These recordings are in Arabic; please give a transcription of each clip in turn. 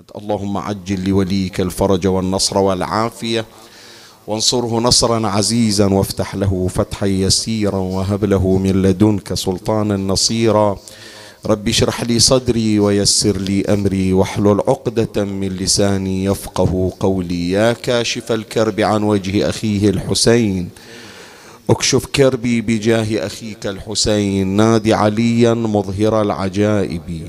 أحد اللهم عجل لوليك الفرج والنصر والعافية. وانصره نصرا عزيزا وافتح له فتحا يسيرا وهب له من لدنك سلطانا نصيرا. رب اشرح لي صدري ويسر لي أمري واحلل عقدة من لساني يفقه قولي. يا كاشف الكرب عن وجه أخيه الحسين. اكشف كربي بجاه أخيك الحسين. نادي عليا مظهر العجائب.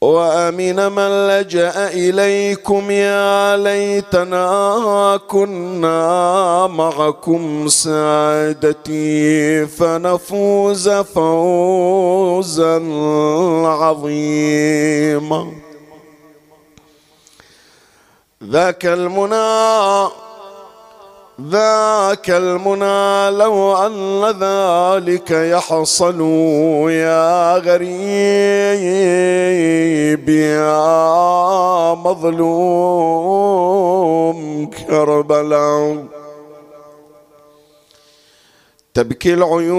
وأمن من لجأ إليكم يا ليتنا كنا معكم سادتي فنفوز فوزا عظيما. ذاك المنى ذاك المنى لو أن ذلك يحصل يا غريب يا مظلوم كربلاء. تبكي العيون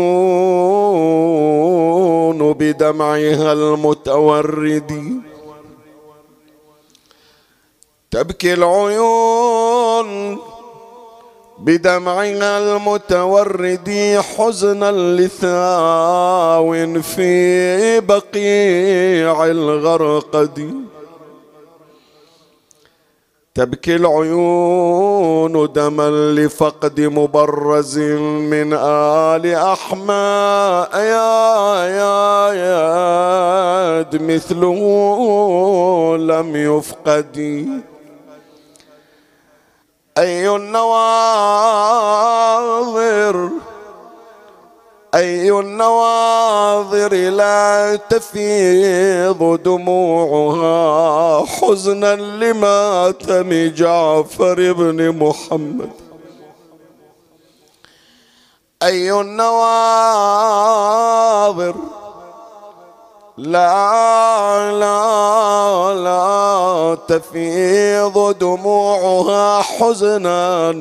بدمعها المتورد. تبكي العيون بدمعها المتورد حزنا لثاو في بقيع الغرقد تبكي العيون دما لفقد مبرز من آل أحماء يا يا يا مثله لم يفقد أي النواظر أي النواظر لا تفيض دموعها حزنا لماتم جعفر بن محمد. أي النواظر لا لا لا تفيض دموعها حزنا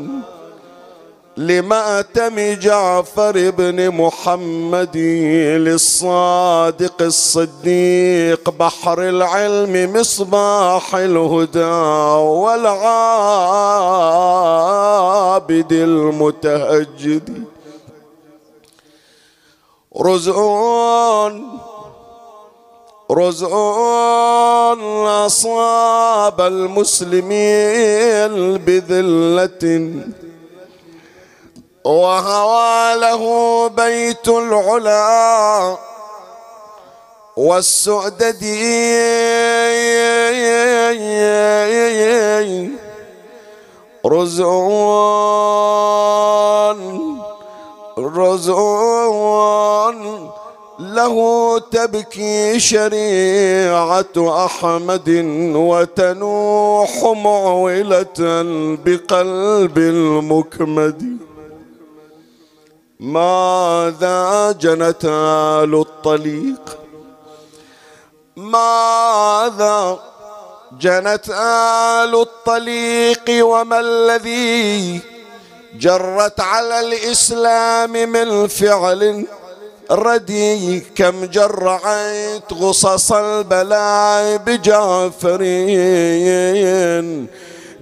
لمأتم جعفر بن محمد للصادق الصديق بحر العلم مصباح الهدى والعابد المتهجد رزقون رزء أصاب المسلمين بذلة. وهوى له بيت العلا والسؤدد رزقون رزقون له تبكي شريعة أحمد وتنوح معولة بقلب المكمد. ماذا جنت آل الطليق؟ ماذا جنت آل الطليق وما الذي جرت على الإسلام من فعل؟ ردي كم جرعت غصص البلاء بجعفرين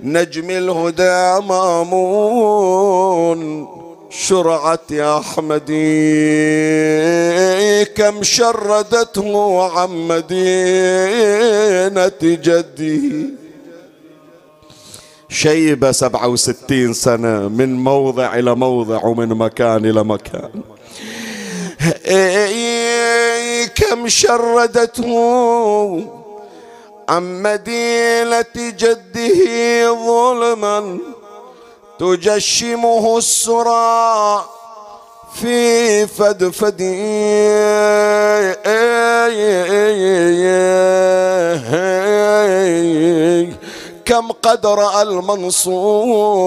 نجم الهدى مامون شرعت يا أحمدي. كم شردته عن مدينة جدي. شيبة سبعة وستين سنة من موضع إلى موضع ومن مكان إلى مكان. كم شردته عن مدينة جده ظلما تجشمه السرى في فدفد كم قد رأى المنصور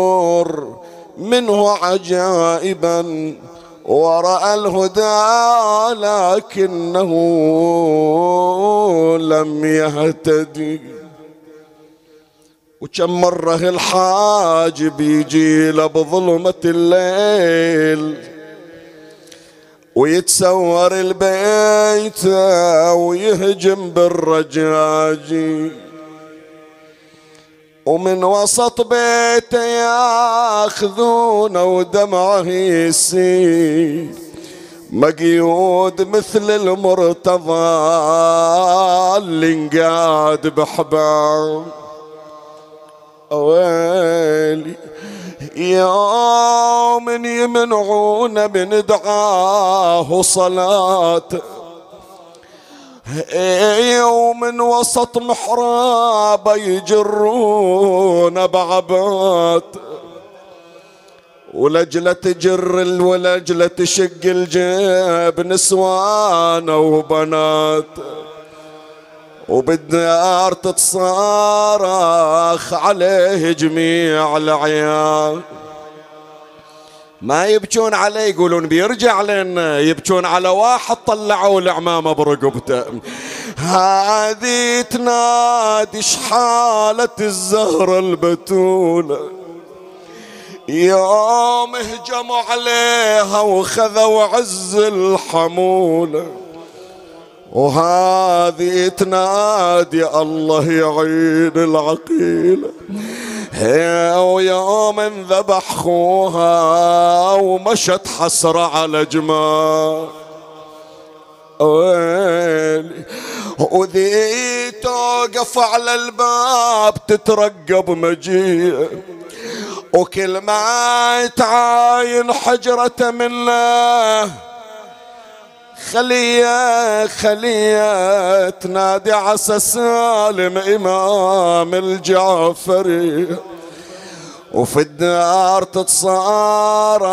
منه عجائبا. ورأى الهدى لكنه لم يهتدي. وكم مرة الحاجب يجي له بظلمة الليل ويتسور البيت ويهجم بالرجاجي. ومن وسط بيته ياخذون ودمعه يسيل مقيود مثل المرتضى اللي انقاد بحباب ويلي يوم يمنعون من دعاه صلاة. يوم وسط محراب يجرون بعبات ولجلة تجر ولجلة تشق الجيب نسوان وبنات. وبالدار تتصارخ عليه جميع العيال ما يبكون عليه يقولون بيرجع لنا يبكون على واحد طلعوا العمامة برقبته. هذه تنادي شحالة الزهرة البتولة. يوم هجموا عليها وخذوا عز الحمولة. وهذه تنادي الله يعين العقيلة. ويوم انذبح خوها ومشت حسرة على جمال ويلي وذي توقف على الباب تترقب مجيء وكل ما تعاين حجرة منه خلية خلية تنادي عسى سالم إمام الجعفري. وفي الدار تتصارخ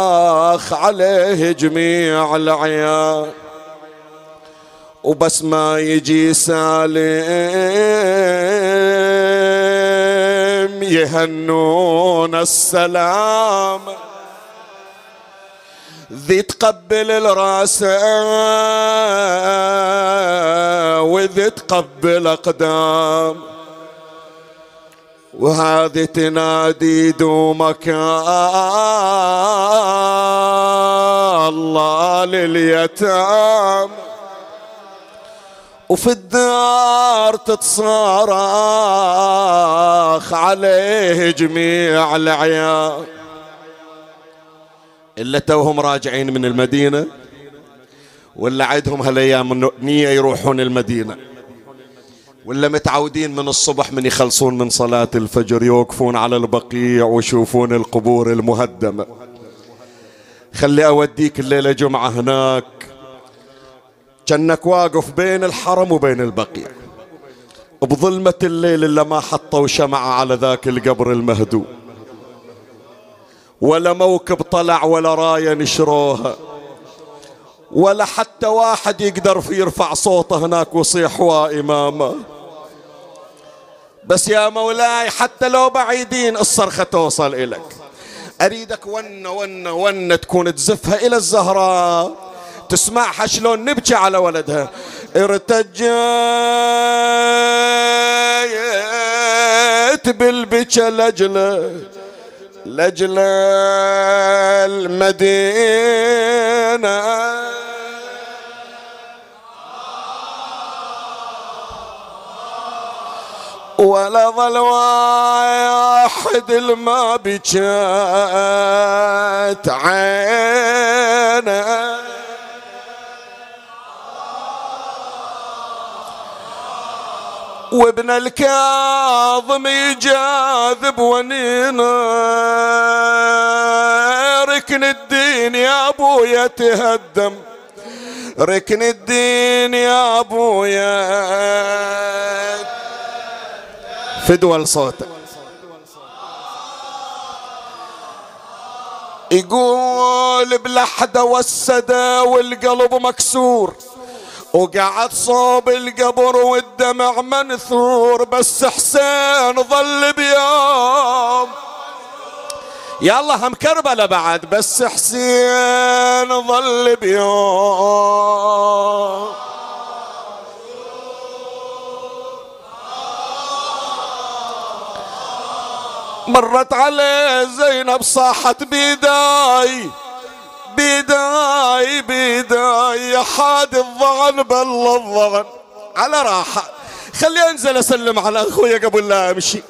عليه جميع العيال وبس ما يجي سالم يهنون السلام. ذي تقبل الرأس وذي تقبل أقدام. وهذه تنادي دومك الله لليتام. وفي الدار تتصارخ عليه جميع العيال إلا توهم راجعين من المدينة ولا عندهم هالأيام نية يروحون المدينة. ولا متعودين من الصبح من يخلصون من صلاة الفجر يوقفون على البقيع ويشوفون القبور المهدمة. خلي أوديك الليلة جمعة هناك. كأنك واقف بين الحرم وبين البقيع. بظلمة الليل إلا ما حطوا شمعة على ذاك القبر المهدوم. ولا موكب طلع ولا راية نشروها. ولا حتى واحد يقدر في يرفع صوته هناك ويصيح وإمامه بس يا مولاي حتى لو بعيدين الصرخة توصل إلك أريدك ون ون ون تكون تزفها إلى الزهراء. تسمعها شلون نبكي على ولدها. ارتجيت بالبكى لجله لجل المدينة. ولا ظل واحد الما بجات عينه. وابن الكاظم يجاذب ونينا ركن الدين يا أبويا تهدم. ركن الدين يا أبويا. فدوى صوتك يقول بلحدة والسدى والقلب مكسور. وقعد صوب القبر والدمع منثور بس حسين ظل بيوم. يلا هم كربلة بعد بس حسين ظل بيوم. مرت عليه زينب صاحت بيداي. بيداي بيداي يا حاد الظغن بل الظغن على راحة. خلي أنزل أسلم على أخويا قبل لا أمشي.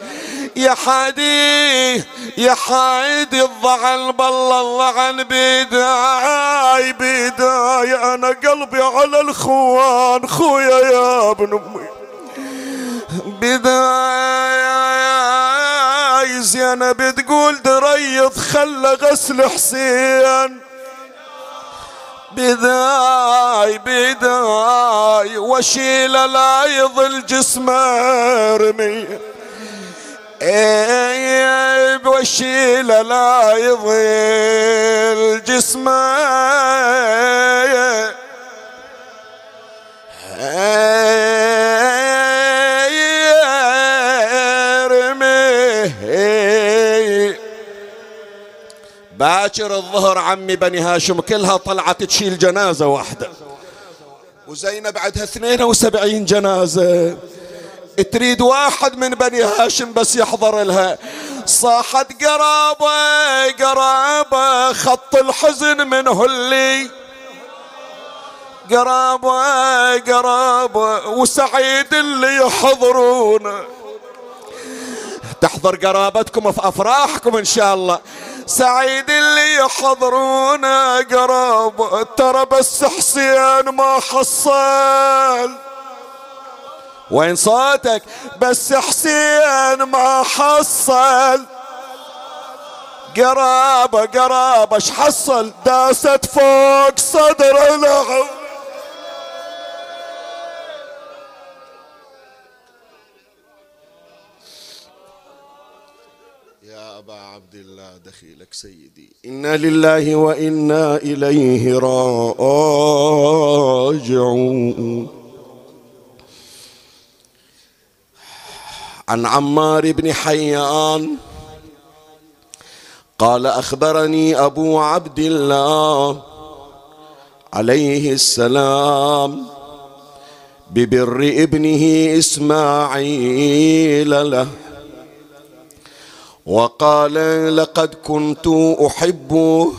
يا حادي يا حادي الضغن بل الضغن بيداي بيداي أنا قلبي على الخوان خويا يا ابن أمي. بداي زينب تقول دريض خلى غسل حسين. بداي بداي وشيل لا يظل جسمه رمي إيه وشيل لا يظل جسمه باكر الظهر عمي بني هاشم كلها طلعت تشيل جنازة واحدة. وزينب عندها 72 جنازة. تريد واحد من بني هاشم بس يحضر لها. صاحت قرابة قرابة خط الحزن منه اللي. قرابة قرابة وسعيد اللي يحضرون. تحضر قرابتكم في أفراحكم إن شاء الله. سعيد اللي يحضرونا قراب ترى بس حسين ما حصل. وين صوتك؟ بس حسين ما حصل. قرابة قرابة اش حصل؟ داست فوق صدر العظم دخيلك سيدي. إنا لله وإنا إليه راجعون. عن عمار بن حيان قال أخبرني أبو عبد الله عليه السلام ببر ابنه إسماعيل له. وقال لقد كنت أحبه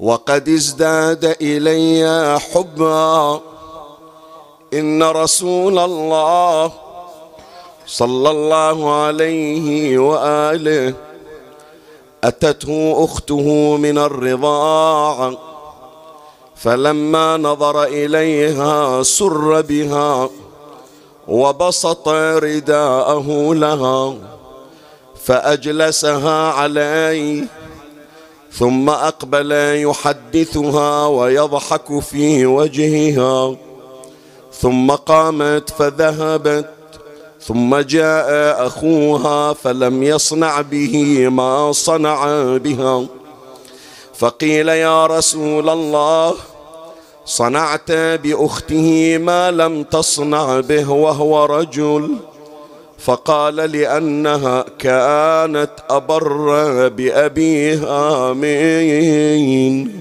وقد ازداد إلي حبا. إن رسول الله صلى الله عليه وآله أتته أخته من الرضاعه فلما نظر إليها سر بها وبسط رداءه لها. فأجلسها علي ثم أقبل يحدثها ويضحك في وجهها. ثم قامت فذهبت ثم جاء أخوها فلم يصنع به ما صنع بها. فقيل يا رسول الله صنعت بأخته ما لم تصنع به وهو رجل. فقال لأنها كانت أبر بأبيها آمين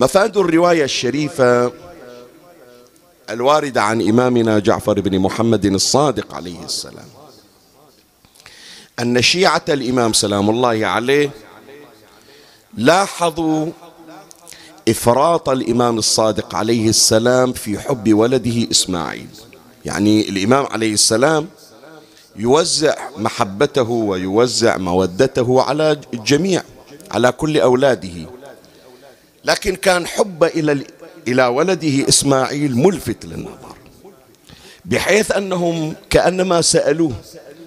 مفاد الرواية الشريفة الواردة عن إمامنا جعفر بن محمد الصادق عليه السلام. أن شيعة الإمام سلام الله عليه لاحظوا إفراط الإمام الصادق عليه السلام في حب ولده إسماعيل. يعني الإمام عليه السلام يوزع محبته ويوزع مودته على الجميع على كل أولاده. لكن كان حب إلى إلى ولده إسماعيل ملفت للنظر بحيث أنهم كأنما سألوه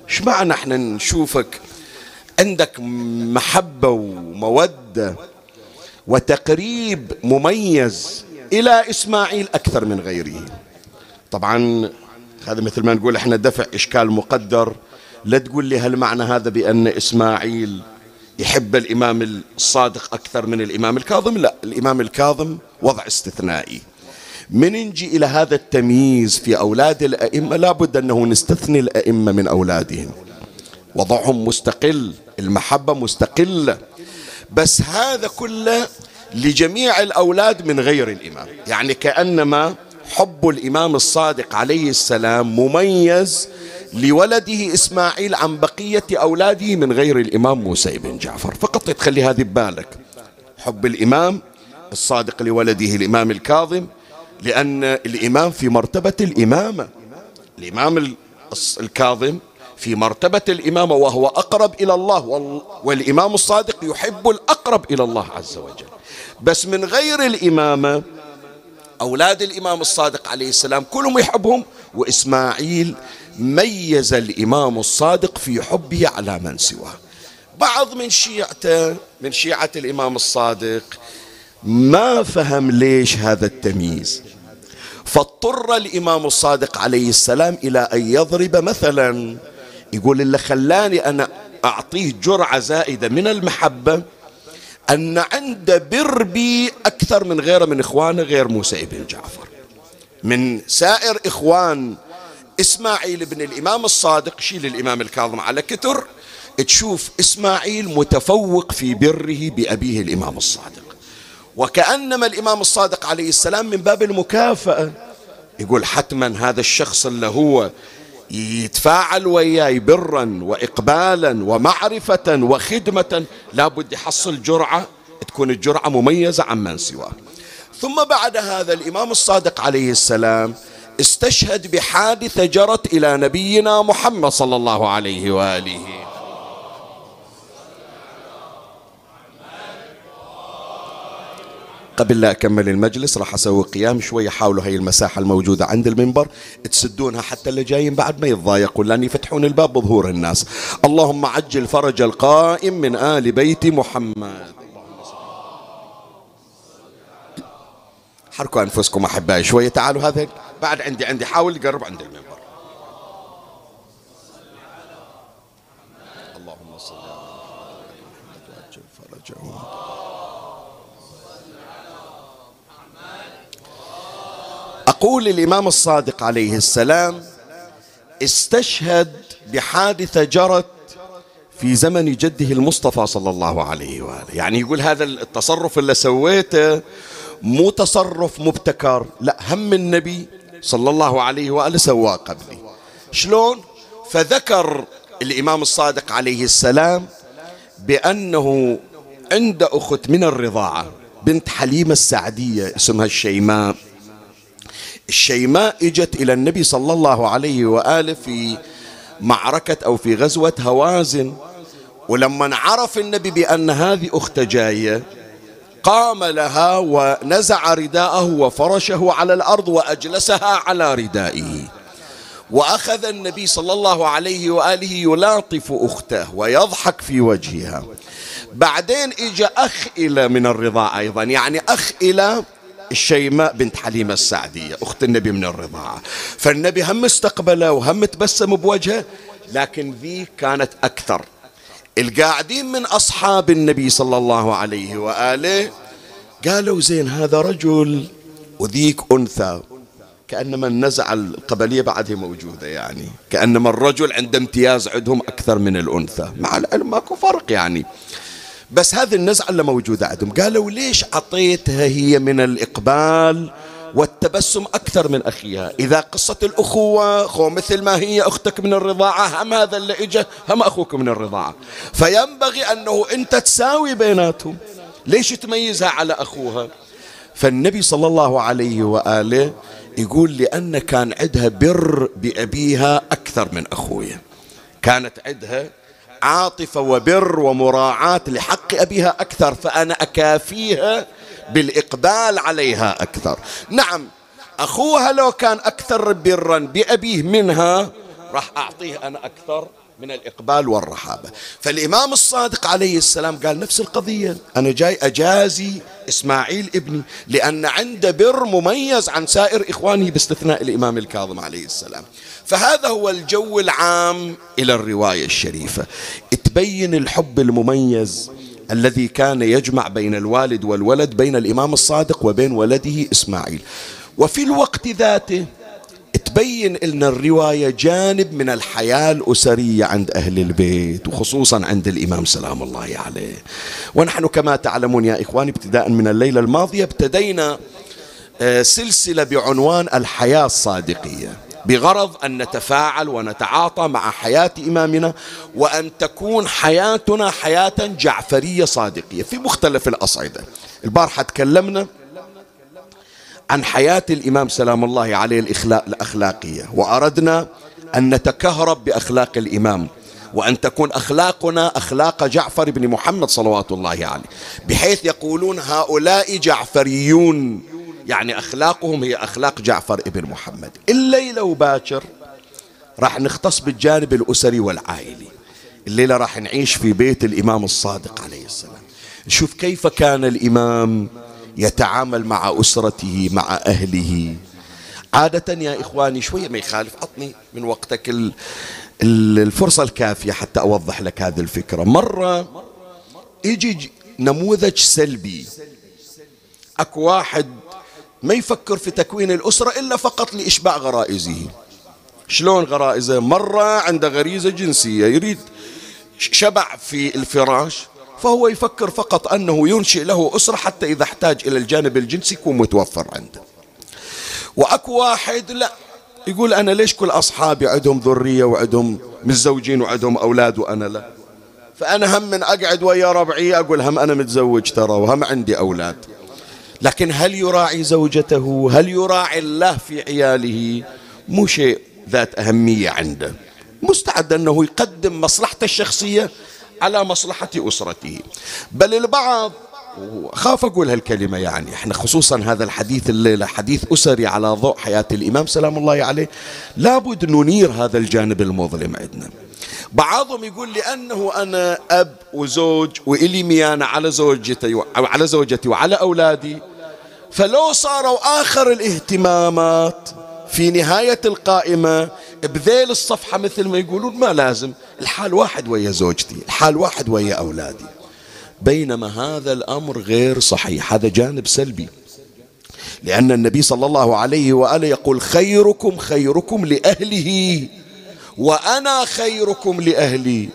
إيش معنى إحنا نشوفك عندك محبة ومودة وتقريب مميز إلى إسماعيل أكثر من غيره؟ طبعا هذا مثل ما نقول إحنا دفع إشكال مقدر. لا تقول لي هل معنى هذا بأن إسماعيل يحب الإمام الصادق أكثر من الإمام الكاظم؟ لا الإمام الكاظم وضع استثنائي. من نجي إلى هذا التمييز في أولاد الأئمة؟ لابد أنه نستثني الأئمة من أولادهم. وضعهم مستقل المحبة مستقلة. بس هذا كله لجميع الأولاد من غير الإمام. يعني كأنما حب الإمام الصادق عليه السلام مميز لولده إسماعيل عن بقية أولاده من غير الإمام موسى بن جعفر. فقط تخلي هذه ببالك. حب الإمام الصادق لولده الإمام الكاظم لأن الإمام في مرتبة الإمامة. الإمام الكاظم في مرتبة الإمامة وهو أقرب إلى الله والإمام الصادق يحب الأقرب إلى الله عز وجل. بس من غير الإمامة أولاد الإمام الصادق عليه السلام كلهم يحبهم وإسماعيل ميز الإمام الصادق في حبه على من سواه. بعض من شيعته من شيعة الإمام الصادق ما فهم ليش هذا التمييز. فاضطر الإمام الصادق عليه السلام إلى أن يضرب مثلا يقول اللي خلاني أنا أعطيه جرعة زائدة من المحبة أن عند بربي أكثر من غيره من إخوانه غير موسى بن جعفر. من سائر إخوان إسماعيل بن الإمام الصادق شيل الإمام الكاظم على كتر تشوف إسماعيل متفوق في بره بأبيه الإمام الصادق. وكأنما الإمام الصادق عليه السلام من باب المكافأة يقول حتما هذا الشخص اللي هو يتفاعل وياي برا وإقبالا ومعرفة وخدمة. لابد يحصل جرعة تكون الجرعة مميزة عن من سواه ثم بعد هذا الإمام الصادق عليه السلام استشهد بحادثة جرت إلى نبينا محمد صلى الله عليه وآله. قبل لا أكمل المجلس راح أسوي قيام شوية حاولوا هاي المساحة الموجودة عند المنبر تسدونها حتى اللي جايين بعد ما يتضايقون لأن يفتحون الباب بظهور الناس. اللهم عجل فرج القائم من آل بيت محمد. حركوا أنفسكم أحبائي شوية تعالوا هذا بعد عندي عندي حاول يقرب عند المنبر. اللهم صل على محمد أقول الإمام الصادق عليه السلام استشهد بحادثة جرت في زمن جده المصطفى صلى الله عليه وآله. يعني يقول هذا التصرف اللي سويته مو تصرف مبتكر لا هم النبي صلى الله عليه وآله سواه قبلي. شلون؟ فذكر الإمام الصادق عليه السلام بأنه عند أخت من الرضاعة بنت حليمة السعدية اسمها الشيماء. الشيماء اجت إلى النبي صلى الله عليه وآله في معركة أو في غزوة هوازن. ولما عرف النبي بأن هذه اخته جاية قام لها ونزع رداءه وفرشه على الأرض وأجلسها على ردائه. وأخذ النبي صلى الله عليه وآله يلاطف أخته ويضحك في وجهها. بعدين اجى أخ إلى من الرضاعة أيضا يعني أخ إلى الشيماء بنت حليمة السعدية أخت النبي من الرضاعة. فالنبي هم استقبله وهم تبسم بوجهه لكن ذي كانت أكثر. القاعدين من أصحاب النبي صلى الله عليه وآله قالوا زين هذا رجل وذيك أنثى. كأنما النزعة القبلية بعدها موجودة يعني. كأنما الرجل عنده امتياز عندهم أكثر من الأنثى. مع العلم ماكو فرق يعني. بس هذه النزعة اللي موجودة عندهم. قالوا ليش أعطيتها هي من الإقبال والتبسم أكثر من أخيها؟ إذا قصة الأخوة خو مثل ما هي أختك من الرضاعة هم هذا اللي إجا هم أخوك من الرضاعة. فينبغي أنه أنت تساوي بيناتهم. ليش تميزها على أخوها؟ فالنبي صلى الله عليه وآله يقول لأن كان عندها بر بأبيها أكثر من أخويا. كانت عندها عاطفة وبر ومراعاة لحق أبيها أكثر فأنا أكافيها بالإقبال عليها أكثر. نعم أخوها لو كان أكثر برا بأبيه منها راح أعطيه أنا أكثر من الإقبال والرحابة. فالإمام الصادق عليه السلام قال نفس القضية أنا جاي أجازي إسماعيل ابني لأن عنده بر مميز عن سائر إخوانه باستثناء الإمام الكاظم عليه السلام. فهذا هو الجو العام إلى الرواية الشريفة. تبين الحب المميز الذي كان يجمع بين الوالد والولد بين الإمام الصادق وبين ولده إسماعيل. وفي الوقت ذاته تبين لنا الرواية جانب من الحياة الأسرية عند أهل البيت وخصوصا عند الإمام سلام الله عليه. ونحن كما تعلمون يا إخواني ابتداء من الليلة الماضية ابتدينا آه، سلسلة بعنوان الحياة الصادقية. بغرض أن نتفاعل ونتعاطى مع حياة إمامنا وأن تكون حياتنا حياة جعفرية صادقية في مختلف الأصعدة. البارحة تكلمنا عن حياة الإمام سلام الله عليه الأخلاقية وأردنا أن نتكهرب بأخلاق الإمام وأن تكون أخلاقنا أخلاق جعفر بن محمد صلوات الله عليه بحيث يقولون هؤلاء جعفريون. يعني أخلاقهم هي أخلاق جعفر بن محمد. الليلة وباكر راح نختص بالجانب الأسري والعائلي. الليلة راح نعيش في بيت الإمام الصادق عليه السلام. نشوف كيف كان الإمام يتعامل مع أسرته مع أهله. عادة يا إخواني شوية ما يخالف عطني من وقتك الفرصة الكافية حتى أوضح لك هذه الفكرة. مرة يجي نموذج سلبي. أكو واحد ما يفكر في تكوين الأسرة إلا فقط لإشباع غرائزه. شلون غرائزه؟ مرة عنده غريزة جنسية يريد شبع في الفراش فهو يفكر فقط أنه ينشئ له أسرة حتى إذا احتاج إلى الجانب الجنسي يكون متوفر عنده. وأكو واحد لا يقول أنا ليش كل أصحابي عندهم ذرية وعندهم متزوجين وعندهم أولاد وأنا لا؟ فأنا هم من أقعد ويا ربعي أقول هم أنا متزوج ترى وهم عندي أولاد. لكن هل يراعي زوجته؟ هل يراعي الله في عياله؟ مو شيء ذات أهمية عنده. مستعد أنه يقدم مصلحته الشخصية على مصلحة أسرته. بل البعض خاف أقول هالكلمة يعني إحنا خصوصا هذا الحديث الليلة حديث أسري على ضوء حياة الإمام سلام الله عليه. لابد ننير هذا الجانب المظلم عندنا. بعضهم يقول لأنه أنا أب وزوج وإلي ميانة على زوجتي على زوجتي وعلى أولادي. فلو صاروا آخر الاهتمامات في نهاية القائمة بذيل الصفحة مثل ما يقولون ما لازم. الحال واحد ويا زوجتي الحال واحد ويا أولادي. بينما هذا الأمر غير صحيح. هذا جانب سلبي. لأن النبي صلى الله عليه وآله يقول خيركم خيركم لأهله وأنا خيركم لأهلي.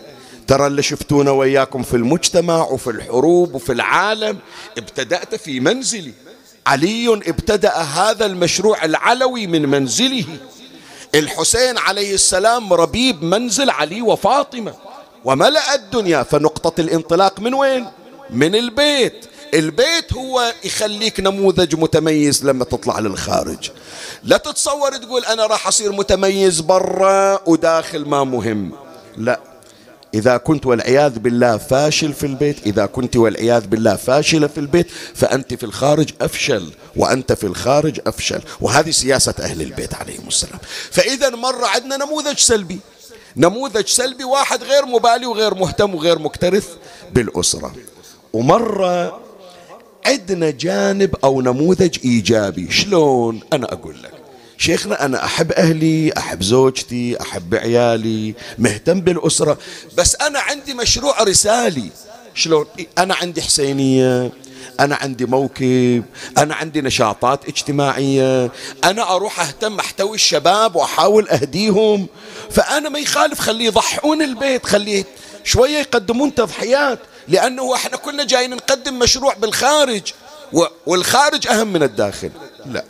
ترى اللي شفتونا وياكم في المجتمع وفي الحروب وفي العالم ابتدأت في منزلي. علي ابتدأ هذا المشروع العلوي من منزله. الحسين عليه السلام ربيب منزل علي وفاطمة. وملأ الدنيا. فنقطة الانطلاق من وين؟ من البيت. البيت هو يخليك نموذج متميز لما تطلع للخارج. لا تتصور تقول أنا راح أصير متميز برا وداخل ما مهم. لا. إذا كنت والعياذ بالله فاشل في البيت إذا كنت والعياذ بالله فاشلة في البيت فأنت في الخارج أفشل وأنت في الخارج أفشل. وهذه سياسة أهل البيت عليهم السلام. فإذا مر عندنا نموذج سلبي. نموذج سلبي واحد غير مبالي وغير مهتم وغير مكترث بالأسرة. ومرة عندنا جانب أو نموذج إيجابي. شلون؟ أنا أقول لك. شيخنا أنا أحب أهلي أحب زوجتي أحب عيالي مهتم بالأسرة. بس أنا عندي مشروع رسالي. شلون؟ أنا عندي حسينية أنا عندي موكب أنا عندي نشاطات اجتماعية أنا أروح أهتم أحتوي الشباب وأحاول أهديهم. فأنا ما يخالف خليه يضحون البيت خليه شوية يقدمون تضحيات لأنه إحنا كنا جايين نقدم مشروع بالخارج والخارج أهم من الداخل. لا.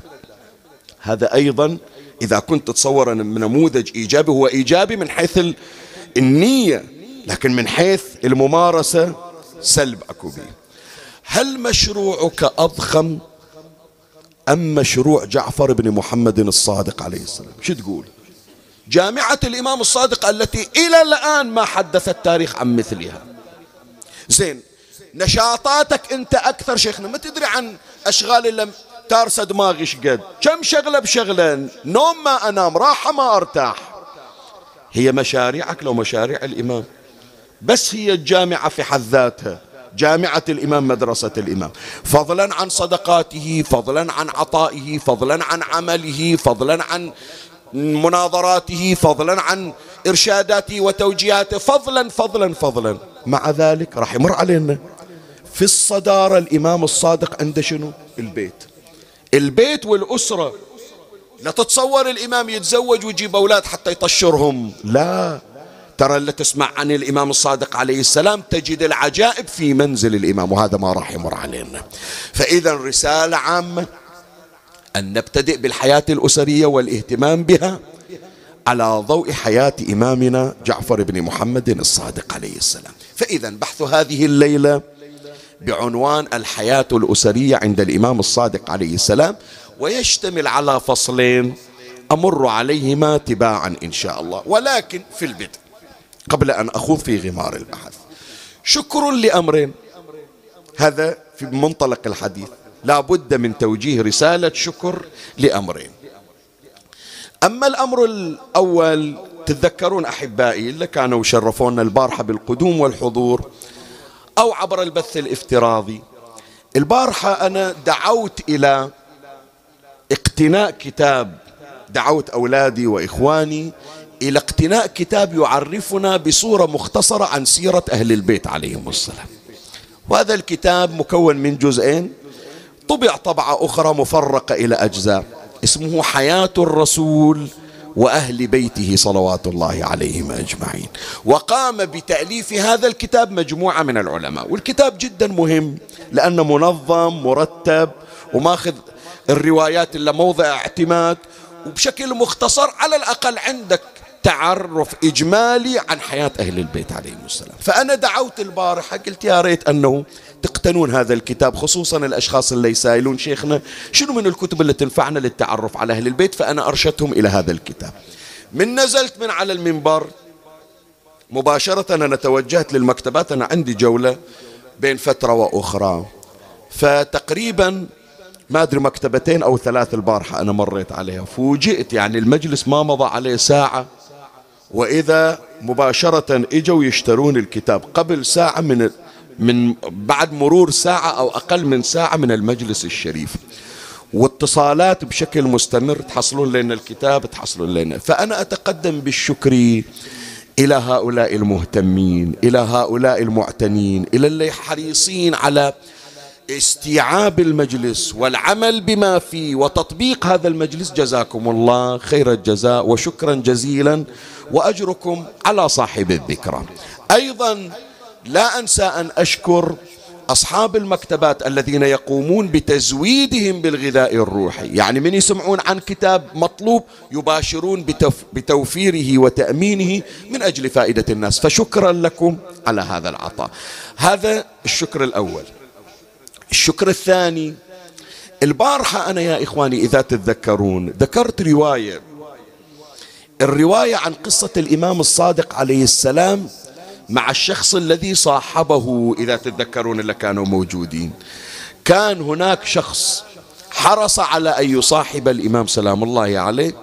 هذا أيضا إذا كنت تتصور أن نموذج إيجابي هو إيجابي من حيث النية لكن من حيث الممارسة سلب أكو به هل مشروعك أضخم أم مشروع جعفر بن محمد الصادق عليه السلام؟ شو تقول؟ جامعة الإمام الصادق التي إلى الآن ما حدث التاريخ عن مثلها. زين نشاطاتك أنت أكثر شيخنا ما تدري عن أشغال تارسة دماغي شقد كم شغلة بشغلة نوم ما أنام راحة ما أرتاح. هي مشاريعك لو مشاريع الإمام. بس هي الجامعة في حد ذاتها. جامعة الإمام مدرسة الإمام. فضلا عن صدقاته فضلا عن عطائه فضلا عن عمله فضلا عن مناظراته فضلا عن إرشاداته وتوجيهاته. فضلا فضلا فضلا. مع ذلك راح يمر علينا. في الصدارة الإمام الصادق عنده شنو؟ البيت. البيت والأسرة. لا تتصور الإمام يتزوج ويجيب أولاد حتى يطشرهم. لا. ترى اللي تسمع عن الإمام الصادق عليه السلام تجد العجائب في منزل الإمام وهذا ما راح يمر علينا. فإذا رسالة عامة أن نبتدئ بالحياة الأسرية والاهتمام بها على ضوء حياة إمامنا جعفر بن محمد الصادق عليه السلام. فإذا بحث هذه الليلة بعنوان الحياة الأسرية عند الإمام الصادق عليه السلام ويشتمل على فصلين أمر عليهما تباعا إن شاء الله. ولكن في البدء قبل أن أخوض في غمار البحث شكر لأمرين هذا في منطلق الحديث. لا بد من توجيه رسالة شكر لأمرين أما الأمر الأول تتذكرون أحبائي اللي كانوا شرفونا البارحة بالقدوم والحضور أو عبر البث الافتراضي. البارحة أنا دعوت إلى اقتناء كتاب دعوت أولادي وإخواني إلى اقتناء كتاب يعرفنا بصورة مختصرة عن سيرة أهل البيت عليهم السلام. وهذا الكتاب مكون من جزئين. طبع طبعة أخرى مفرقة إلى أجزاء. اسمه حياة الرسول وأهل بيته صلوات الله عليهم أجمعين. وقام بتأليف هذا الكتاب مجموعة من العلماء والكتاب جدا مهم لأنه منظم مرتب وماخذ الروايات اللي موضع اعتماد وبشكل مختصر على الأقل عندك تعرف إجمالي عن حياة أهل البيت عليهم السلام. فأنا دعوت البارحة قلت يا ريت أنه تقتنون هذا الكتاب خصوصا الأشخاص اللي يسائلون شيخنا شنو من الكتب اللي تنفعنا للتعرف على أهل البيت فأنا أرشدتهم إلى هذا الكتاب. من نزلت من على المنبر مباشرة أنا توجهت للمكتبات أنا عندي جولة بين فترة وأخرى. فتقريبا ما أدري مكتبتين أو ثلاث البارحة أنا مريت عليها. فوجئت يعني المجلس ما مضى عليه ساعة. وإذا مباشرة إجوا يشترون الكتاب قبل ساعة من من بعد مرور ساعة أو أقل من ساعة من المجلس الشريف. واتصالات بشكل مستمر تحصلون لنا الكتاب تحصلون لنا. فأنا أتقدم بالشكر إلى هؤلاء المهتمين إلى هؤلاء المعتنين إلى اللي حريصين على استيعاب المجلس والعمل بما فيه وتطبيق هذا المجلس جزاكم الله خير الجزاء وشكرا جزيلا وأجركم على صاحب الذكرى. أيضا لا أنسى أن أشكر أصحاب المكتبات الذين يقومون بتزويدهم بالغذاء الروحي. يعني من يسمعون عن كتاب مطلوب يباشرون بتوفيره وتأمينه من أجل فائدة الناس. فشكرا لكم على هذا العطاء. هذا الشكر الأول. الشكر الثاني البارحة أنا يا إخواني إذا تتذكرون ذكرت رواية الرواية عن قصة الإمام الصادق عليه السلام مع الشخص الذي صاحبه إذا تتذكرون اللي كانوا موجودين. كان هناك شخص حرص على أن يصاحب الإمام سلام الله عليه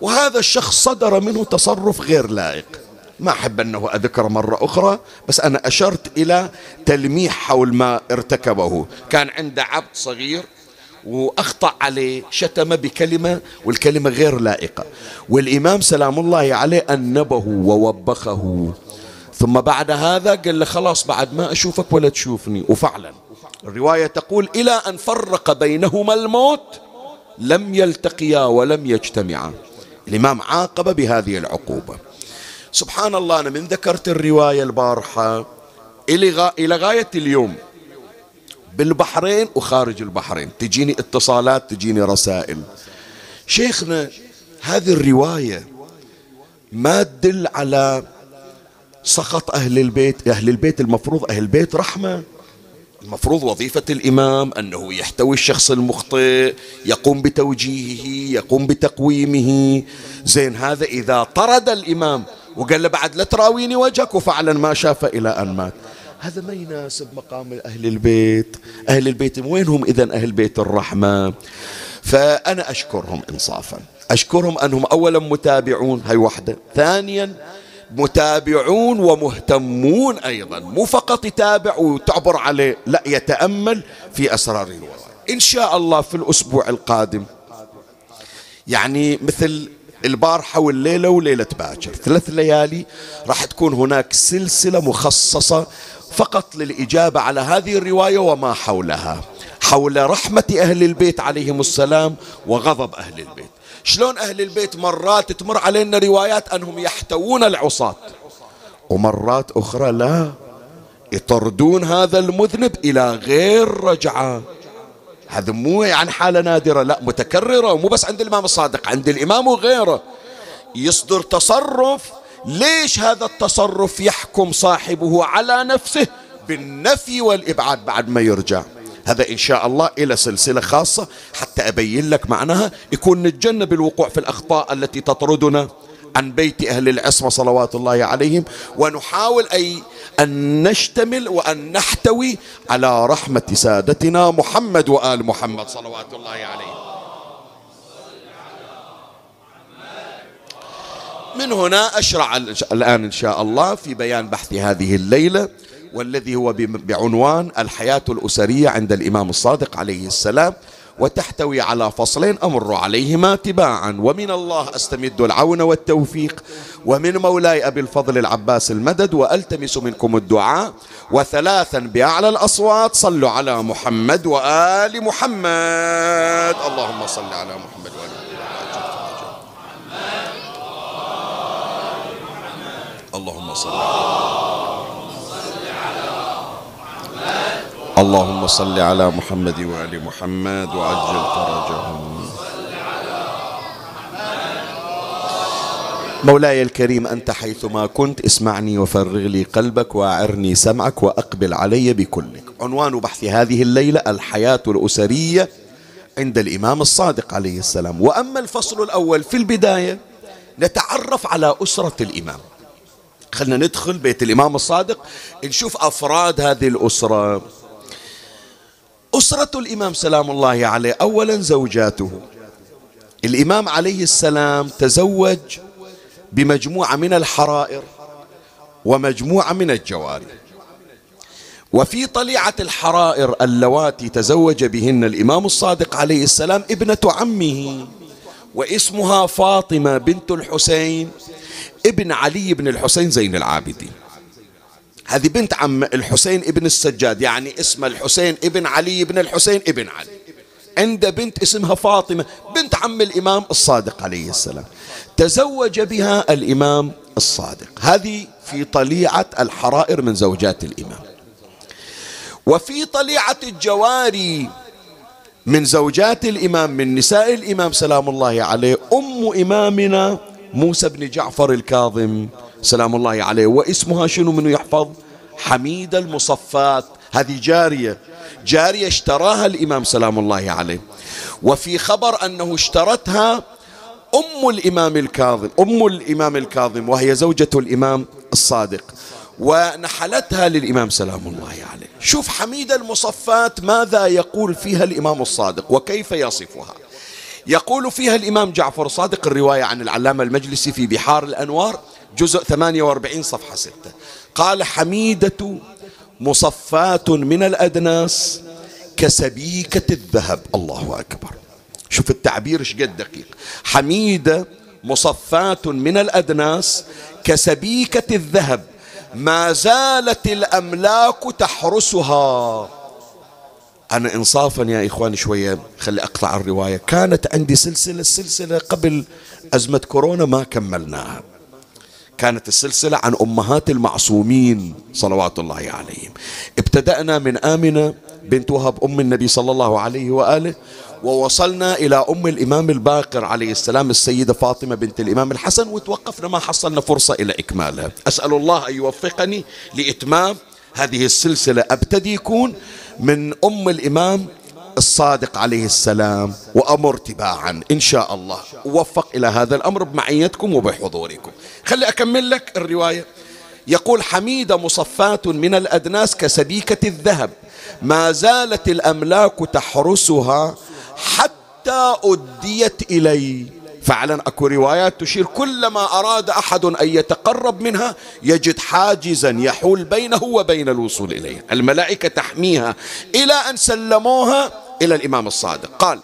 وهذا الشخص صدر منه تصرف غير لائق. ما أحب أنه أذكر مرة أخرى بس أنا أشرت إلى تلميح حول ما ارتكبه. كان عنده عبد صغير وأخطأ عليه شتم بكلمة والكلمة غير لائقة. والإمام سلام الله عليه أنبه ووبخه. ثم بعد هذا قال له خلاص بعد ما أشوفك ولا تشوفني. وفعلا الرواية تقول إلى أن فرق بينهما الموت لم يلتقيا ولم يجتمعا. الإمام عاقب بهذه العقوبة. سبحان الله أنا من ذكرت الرواية البارحة إلى غاية اليوم. بالبحرين وخارج البحرين. تجيني اتصالات تجيني رسائل. شيخنا هذه الرواية ما تدل على سخط أهل البيت أهل البيت المفروض أهل البيت رحمة. المفروض وظيفة الإمام أنه يحتوي الشخص المخطئ يقوم بتوجيهه يقوم بتقويمه. زين هذا إذا طرد الإمام وقال له بعد لا تراويني وجهك وفعلا ما شاف إلى أن مات. هذا ما يناسب مقام أهل البيت. أهل البيت وينهم إذا أهل بيت الرحمة؟ فأنا أشكرهم إنصافا. أشكرهم أنهم أولا متابعون هاي وحدة ثانيا متابعون ومهتمون أيضا. مو فقط يتابع وتعبر عليه لا يتأمل في أسرار الوراء. إن شاء الله في الأسبوع القادم يعني مثل البارحة والليلة وليلة باكر ثلاث ليالي راح تكون هناك سلسلة مخصصة فقط للإجابة على هذه الرواية وما حولها. حول رحمة أهل البيت عليهم السلام وغضب أهل البيت. شلون أهل البيت مرات تمر علينا روايات أنهم يحتوون العصاة؟ ومرات أخرى لا. يطردون هذا المذنب إلى غير رجعة. هذا مو يعني حالة نادرة لا متكررة ومو بس عند الإمام الصادق عند الإمام وغيره. يصدر تصرف ليش هذا التصرف يحكم صاحبه على نفسه؟ بالنفي والإبعاد بعد ما يرجع. هذا إن شاء الله إلى سلسلة خاصة حتى أبين لك معناها يكون نتجنب الوقوع في الأخطاء التي تطردنا. عن بيت أهل العصمة صلوات الله عليهم ونحاول أي أن نشتمل وأن نحتوي على رحمة سادتنا محمد وآل محمد صلوات الله عليهم من هنا أشرع الآن إن شاء الله في بيان بحث هذه الليلة والذي هو بعنوان الحياة الأسرية عند الإمام الصادق عليه السلام. وتحتوي على فصلين أمر عليهما تباعا. ومن الله أستمد العون والتوفيق. ومن مولاي أبي الفضل العباس المدد وألتمس منكم الدعاء. وثلاثا بأعلى الأصوات صلوا على محمد وآل محمد. اللهم صل على محمد وآل محمد. اللهم صل اللهم صل على محمد وآل محمد وعجل فرجهم. مولاي الكريم أنت حيثما كنت اسمعني وفرغ لي قلبك وأعرني سمعك وأقبل علي بكلك. عنوان بحث هذه الليلة الحياة الأسرية عند الإمام الصادق عليه السلام. وأما الفصل الأول في البداية نتعرف على أسرة الإمام. خلنا ندخل بيت الإمام الصادق نشوف أفراد هذه الأسرة. أسرة الإمام سلام الله عليه أولا زوجاته. الإمام عليه السلام تزوج بمجموعة من الحرائر ومجموعة من الجواري وفي طليعة الحرائر اللواتي تزوج بهن الإمام الصادق عليه السلام ابنة عمه واسمها فاطمة بنت الحسين ابن علي بن الحسين زين العابدين. هذه بنت عم الحسين ابن السجاد يعني اسم الحسين ابن علي بن الحسين ابن علي. عند بنت اسمها فاطمة بنت عم الإمام الصادق عليه السلام. تزوج بها الإمام الصادق. هذه في طليعة الحرائر من زوجات الإمام. وفي طليعة الجواري من زوجات الإمام من نساء الإمام سلام الله عليه أم إمامنا موسى بن جعفر الكاظم. سلام الله عليه. واسمها شنو من يحفظ؟ حميدة المصفات. هذه جارية. جارية اشتراها الإمام سلام الله عليه. وفي خبر أنه اشترتها أم الإمام الكاظم أم الإمام الكاظم وهي زوجة الإمام الصادق. ونحلتها للإمام سلام الله عليه. شوف حميدة المصفات ماذا يقول فيها الإمام الصادق وكيف يصفها. يقول فيها الإمام جعفر الصادق الرواية عن العلامة المجلسي في بحار الأنوار جزء 48 صفحة 6 قال حميدة مصفات من الأدناس كسبيكة الذهب. الله أكبر. شوف التعبير إيش قد دقيق. حميدة مصفات من الأدناس كسبيكة الذهب. ما زالت الأملاك تحرسها. أنا إنصافا يا إخواني شوية خلي أقطع الرواية. كانت عندي سلسلة السلسلة قبل أزمة كورونا ما كملناها. كانت السلسلة عن أمهات المعصومين صلوات الله عليهم. ابتدأنا من آمنة بنت وهب أم النبي صلى الله عليه وآله ووصلنا إلى أم الإمام الباقر عليه السلام السيدة فاطمة بنت الإمام الحسن وتوقفنا ما حصلنا فرصة إلى إكمالها. أسأل الله أن يوفقني لإتمام هذه السلسلة. أبتدي يكون من أم الإمام الصادق عليه السلام وأمر تباعا. إن شاء الله. ووفق إلى هذا الأمر بمعيتكم وبحضوركم. خلي أكمل لك الرواية. يقول حميدة مصفات من الأدناس كسبيكة الذهب. ما زالت الأملاك تحرسها حتى أديت إلي. فعلا أكو روايات تشير كلما أراد أحد أن يتقرب منها يجد حاجزا يحول بينه وبين الوصول اليها الملائكة تحميها إلى أن سلموها إلى الإمام الصادق. قال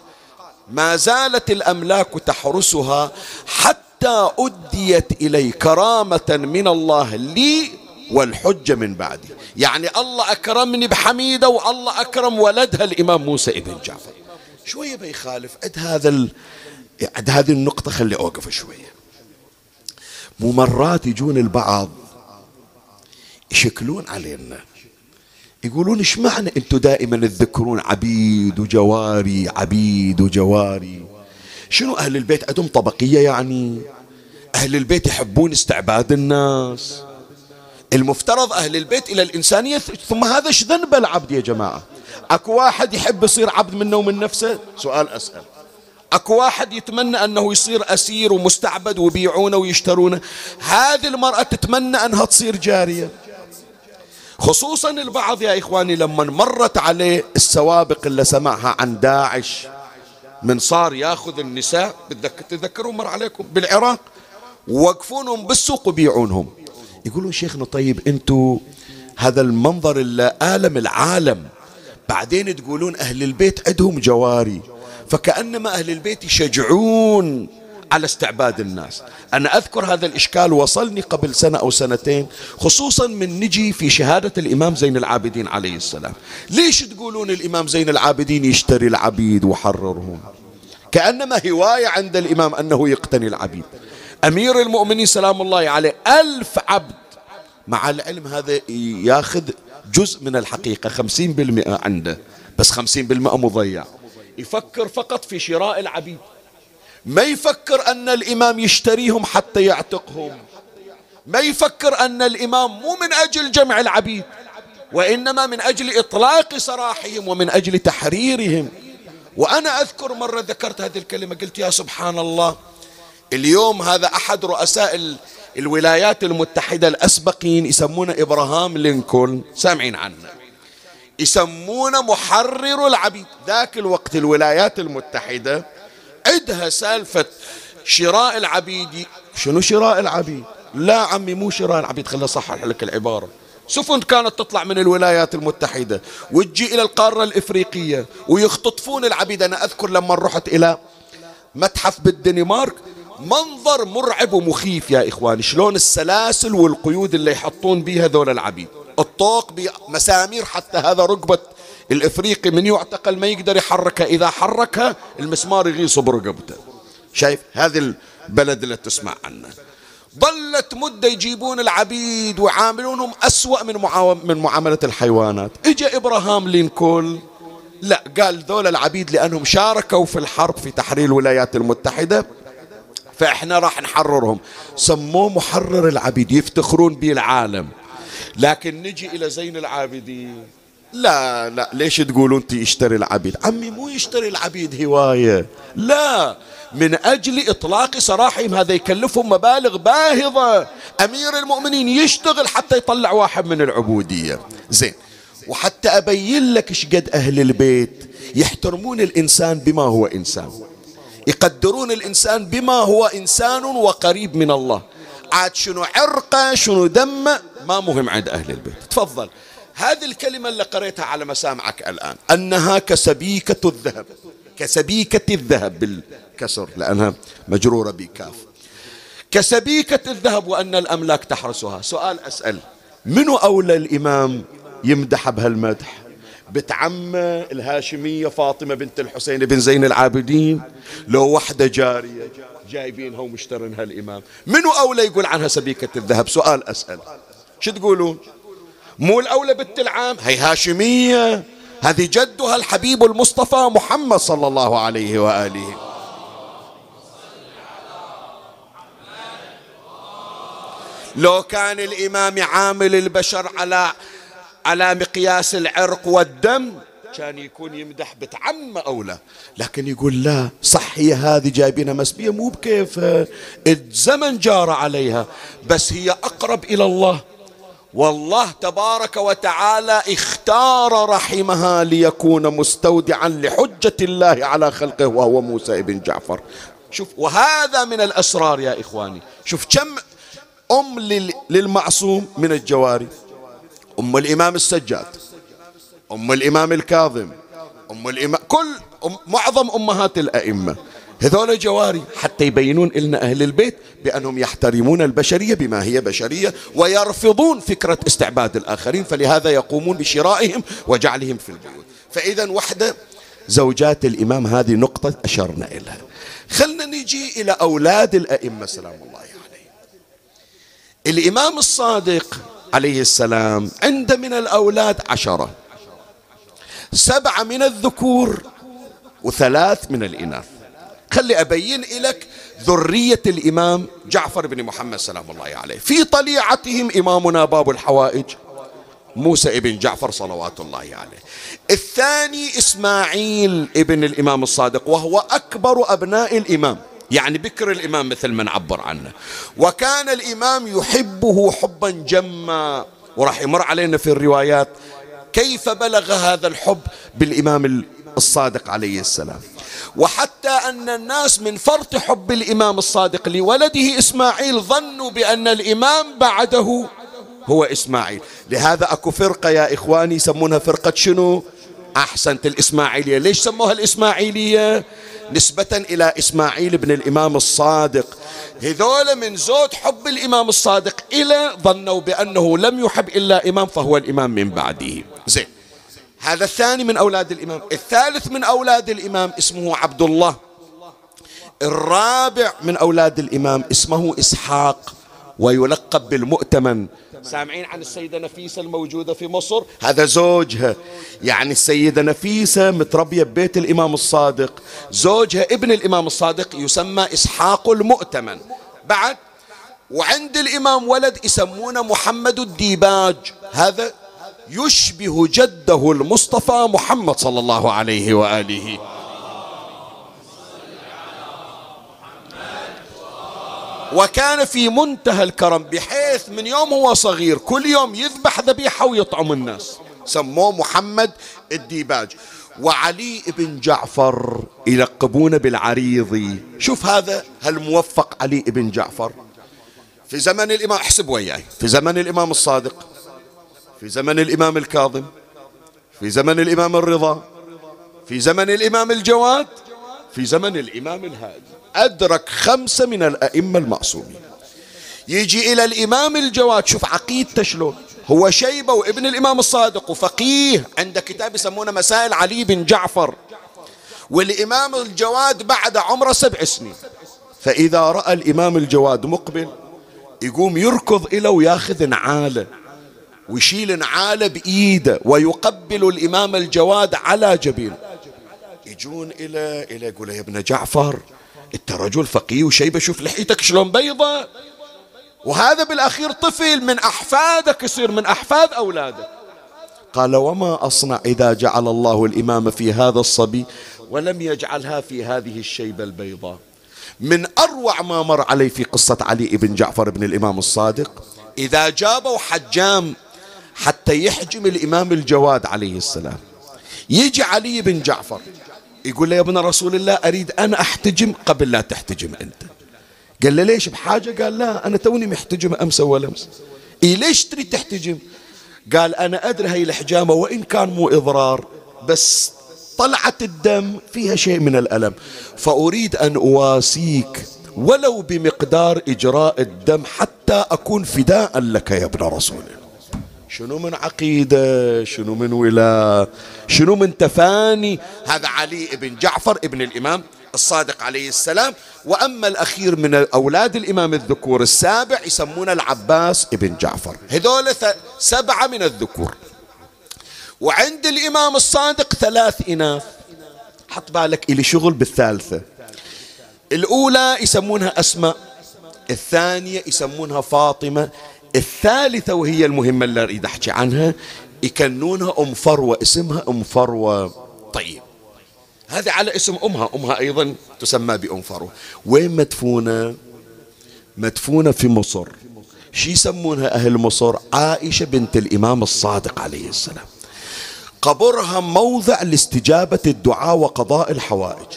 ما زالت الأملاك تحرسها حتى أديت إلي كرامة من الله لي والحجة من بعدي. يعني الله أكرمني بحميدة والله أكرم ولدها الإمام موسى ابن جعفر شوية بيخالف عد هذا ال... عد هذه النقطة خلي أوقف شوية مو مرات يجون البعض يشكلون علينا. يقولون إيش معنى أنتم دائما تذكرون عبيد وجواري عبيد وجواري؟ شنو أهل البيت عندهم طبقية يعني؟ أهل البيت يحبون استعباد الناس. المفترض أهل البيت إلى الإنسانية ثم هذا إيش ذنب العبد يا جماعة؟ أكو واحد يحب يصير عبد منه ومن نفسه؟ سؤال أسأل. أكو واحد يتمنى أنه يصير أسير ومستعبد ويبيعونه ويشترونه؟ هذه المرأة تتمنى أنها تصير جارية. خصوصا البعض يا إخواني لما مرت عليه السوابق اللي سمعها عن داعش. من صار ياخذ النساء تذكرون مر عليكم بالعراق وقفونهم بالسوق وبيعونهم. يقولون شيخنا طيب أنتم هذا المنظر اللي آلم العالم. بعدين تقولون أهل البيت عندهم جواري فكأنما أهل البيت يشجعون. على استعباد الناس. أنا أذكر هذا الإشكال وصلني قبل سنة أو سنتين خصوصا من نجي في شهادة الإمام زين العابدين عليه السلام. ليش تقولون الإمام زين العابدين يشتري العبيد وحررهم؟ كأنما هواية عند الإمام أنه يقتني العبيد. أمير المؤمنين سلام الله عليه ألف عبد. مع العلم هذا ياخذ جزء من الحقيقة خمسين بالمئة عنده. بس خمسين بالمئة مضيع. يفكر فقط في شراء العبيد. ما يفكر أن الإمام يشتريهم حتى يعتقهم. ما يفكر أن الإمام مو من أجل جمع العبيد وإنما من أجل إطلاق سراحهم ومن أجل تحريرهم. وأنا أذكر مرة ذكرت هذه الكلمة قلت يا سبحان الله اليوم هذا أحد رؤساء الولايات المتحدة الأسبقين يسمونه إبراهام لينكولن. سامعين عنه يسمونه محرر العبيد. ذاك الوقت الولايات المتحدة عدها سالفة شراء العبيد. شنو شراء العبيد؟ لا عمي مو شراء العبيد خلنا صحح لك العبارة. سفن كانت تطلع من الولايات المتحدة وتجي إلى القارة الإفريقية ويختطفون العبيد. أنا أذكر لما رحت إلى متحف بالدنمارك منظر مرعب ومخيف يا إخواني. شلون السلاسل والقيود اللي يحطون بها ذول العبيد؟ الطوق بمسامير حتى هذا ركبة الإفريقي من يعتقل ما يقدر يحركها إذا حركها المسمار يغيص برقبته شايف؟ هذه البلد اللي تسمع عنه ظلت مدة يجيبون العبيد ويعاملونهم أسوأ من من معاملة الحيوانات. إجا إبراهام لينكول. لا قال ذول العبيد لأنهم شاركوا في الحرب في تحرير الولايات المتحدة فإحنا راح نحررهم. سموه محرر العبيد يفتخرون به العالم. لكن نجي إلى زين العابدين. لا لا. ليش تقولون أنت يشتري العبيد؟ عمي مو يشتري العبيد هواية. لا. من أجل إطلاق سراحهم هذا يكلفهم مبالغ باهظة. أمير المؤمنين يشتغل حتى يطلع واحد من العبودية. زين. وحتى أبين لك إيش قد أهل البيت يحترمون الإنسان بما هو إنسان. يقدرون الإنسان بما هو إنسان وقريب من الله. عاد شنو عرقة شنو دمة ما مهم عند أهل البيت. تفضل. هذه الكلمة اللي قريتها على مسامعك الآن أنها كسبيكة الذهب. كسبيكة الذهب بالكسر لأنها مجرورة بكاف. كسبيكة الذهب وأن الأملاك تحرسها. سؤال أسأل منو أولى الإمام يمدح بهالمدح؟ بتعمة الهاشمية فاطمة بنت الحسين بن زين العابدين؟ لو وحدة جارية جايبينها ومشترينها الإمام. منو أولى يقول عنها سبيكة الذهب؟ سؤال أسأل. شو تقولون؟ مو الأولى بنت العام. هي هاشمية. هذه جدها الحبيب المصطفى محمد صلى الله عليه وآله. لو كان الإمام عامل البشر على على مقياس العرق والدم كان يكون يمدح بتعم أولى. لكن يقول لا صح هي هذه جايبينها مسبية مو بكيف. الزمن جار عليها. بس هي أقرب إلى الله. والله تبارك وتعالى اختار رحمها ليكون مستودعا لحجة الله على خلقه وهو موسى بن جعفر. شوف وهذا من الأسرار يا إخواني. شوف كم أم للمعصوم من الجواري. أم الإمام السجاد أم الإمام الكاظم أم الإمام كل معظم أمهات الأئمة. هذول جواري. حتى يبينون لنا أهل البيت بأنهم يحترمون البشرية بما هي بشرية ويرفضون فكرة استعباد الآخرين فلهذا يقومون بشرائهم وجعلهم في البيوت. فإذا وحدة زوجات الإمام هذه نقطة أشرنا إليها خلنا نجي إلى أولاد الأئمة سلام الله عليه الإمام الصادق عليه السلام عند من الأولاد عشرة سبعة من الذكور وثلاث من الإناث. خلي أبين لك ذرية الإمام جعفر بن محمد سلام الله عليه. في طليعتهم إمامنا باب الحوائج موسى ابن جعفر صلوات الله عليه. الثاني إسماعيل ابن الإمام الصادق وهو أكبر أبناء الإمام. يعني بكر الإمام مثل ما نعبر عنه. وكان الإمام يحبه حبا جما وراح يمر علينا في الروايات كيف بلغ هذا الحب بالإمام الصادق عليه السلام. وحتى أن الناس من فرط حب الإمام الصادق لولده إسماعيل ظنوا بأن الإمام بعده هو إسماعيل. لهذا أكو فرقة يا إخواني يسمونها فرقة شنو؟ أحسنت الإسماعيلية. ليش سموها الإسماعيلية؟ نسبة إلى إسماعيل بن الإمام الصادق. هذول من زود حب الإمام الصادق إلى ظنوا بأنه لم يحب إلا إمام فهو الإمام من بعده. زين. هذا الثاني من أولاد الإمام. الثالث من أولاد الإمام اسمه عبد الله الرابع من أولاد الإمام اسمه إسحاق ويلقب بالمؤتمن. سامعين عن السيدة نفيسة الموجودة في مصر؟ هذا زوجها. يعني السيدة نفيسة متربية ببيت الإمام الصادق. زوجها ابن الإمام الصادق يسمى إسحاق المؤتمن. بعد وعند الإمام ولد يسمونه محمد الديباج. هذا يشبه جده المصطفى محمد صلى الله عليه وآله. وكان في منتهى الكرم بحيث من يوم هو صغير كل يوم يذبح ذبيحة ويطعم الناس. سموه محمد الديباج. وعلي بن جعفر يلقبونه بالعريضي شوف هذا هالموفق علي بن جعفر؟ في زمن الإمام احسب وياي. في زمن الإمام الصادق. في زمن الإمام الكاظم في زمن الإمام الرضا في زمن الإمام الجواد في زمن الإمام الهادي. أدرك خمسة من الأئمة المعصومين. يجي إلى الإمام الجواد شوف عقيدته شلون. هو شيبة وابن الإمام الصادق وفقيه عنده كتاب يسمونه مسائل علي بن جعفر. والإمام الجواد بعد عمره سبع سنين. فإذا رأى الإمام الجواد مقبل يقوم يركض إلى وياخذ نعاله. ويشيل نعاله بإيده ويقبل الإمام الجواد على جبينه. يجون إلى إلى يقول يا ابن جعفر أنت رجل فقيه وشيبة شوف لحيتك شلون بيضة. وهذا بالأخير طفل من أحفادك يصير من أحفاد أولادك. قال وما أصنع إذا جعل الله الإمام في هذا الصبي ولم يجعلها في هذه الشيبة البيضاء من أروع ما مر علي في قصة علي بن جعفر بن الإمام الصادق إذا جابوا حجام حتى يحجم الإمام الجواد عليه السلام. يجي علي بن جعفر يقول له يا ابن رسول الله أريد أنا أحتجم قبل لا تحتجم أنت. قال له ليش؟ بحاجة؟ قال لا أنا توني محتجم أمس أول أمس إيه ليش تريد تحتجم؟ قال أنا أدري هاي الحجامة وإن كان مو إضرار بس طلعت الدم فيها شيء من الألم. فأريد أن أواسيك ولو بمقدار إجراء الدم حتى أكون فداء لك يا ابن رسول الله. شنو من عقيدة شنو من ولاء شنو من تفاني. هذا علي بن جعفر ابن الإمام الصادق عليه السلام. وأما الأخير من أولاد الإمام الذكور السابع يسمون العباس ابن جعفر. هذول سبعة من الذكور. وعند الإمام الصادق ثلاث إناث. حط بالك إلي شغل بالثالثة. الأولى يسمونها أسماء الثانية يسمونها فاطمة الثالثة وهي المهمة اللي أريد أحكي عنها يكنونها أم فروة اسمها أم فروة. طيب. هذا على اسم أمها أمها أيضا تسمى بأم فروة. وين مدفونة؟ مدفونة في مصر. شي يسمونها أهل مصر؟ عائشة بنت الإمام الصادق عليه السلام. قبرها موضع لاستجابة الدعاء وقضاء الحوائج.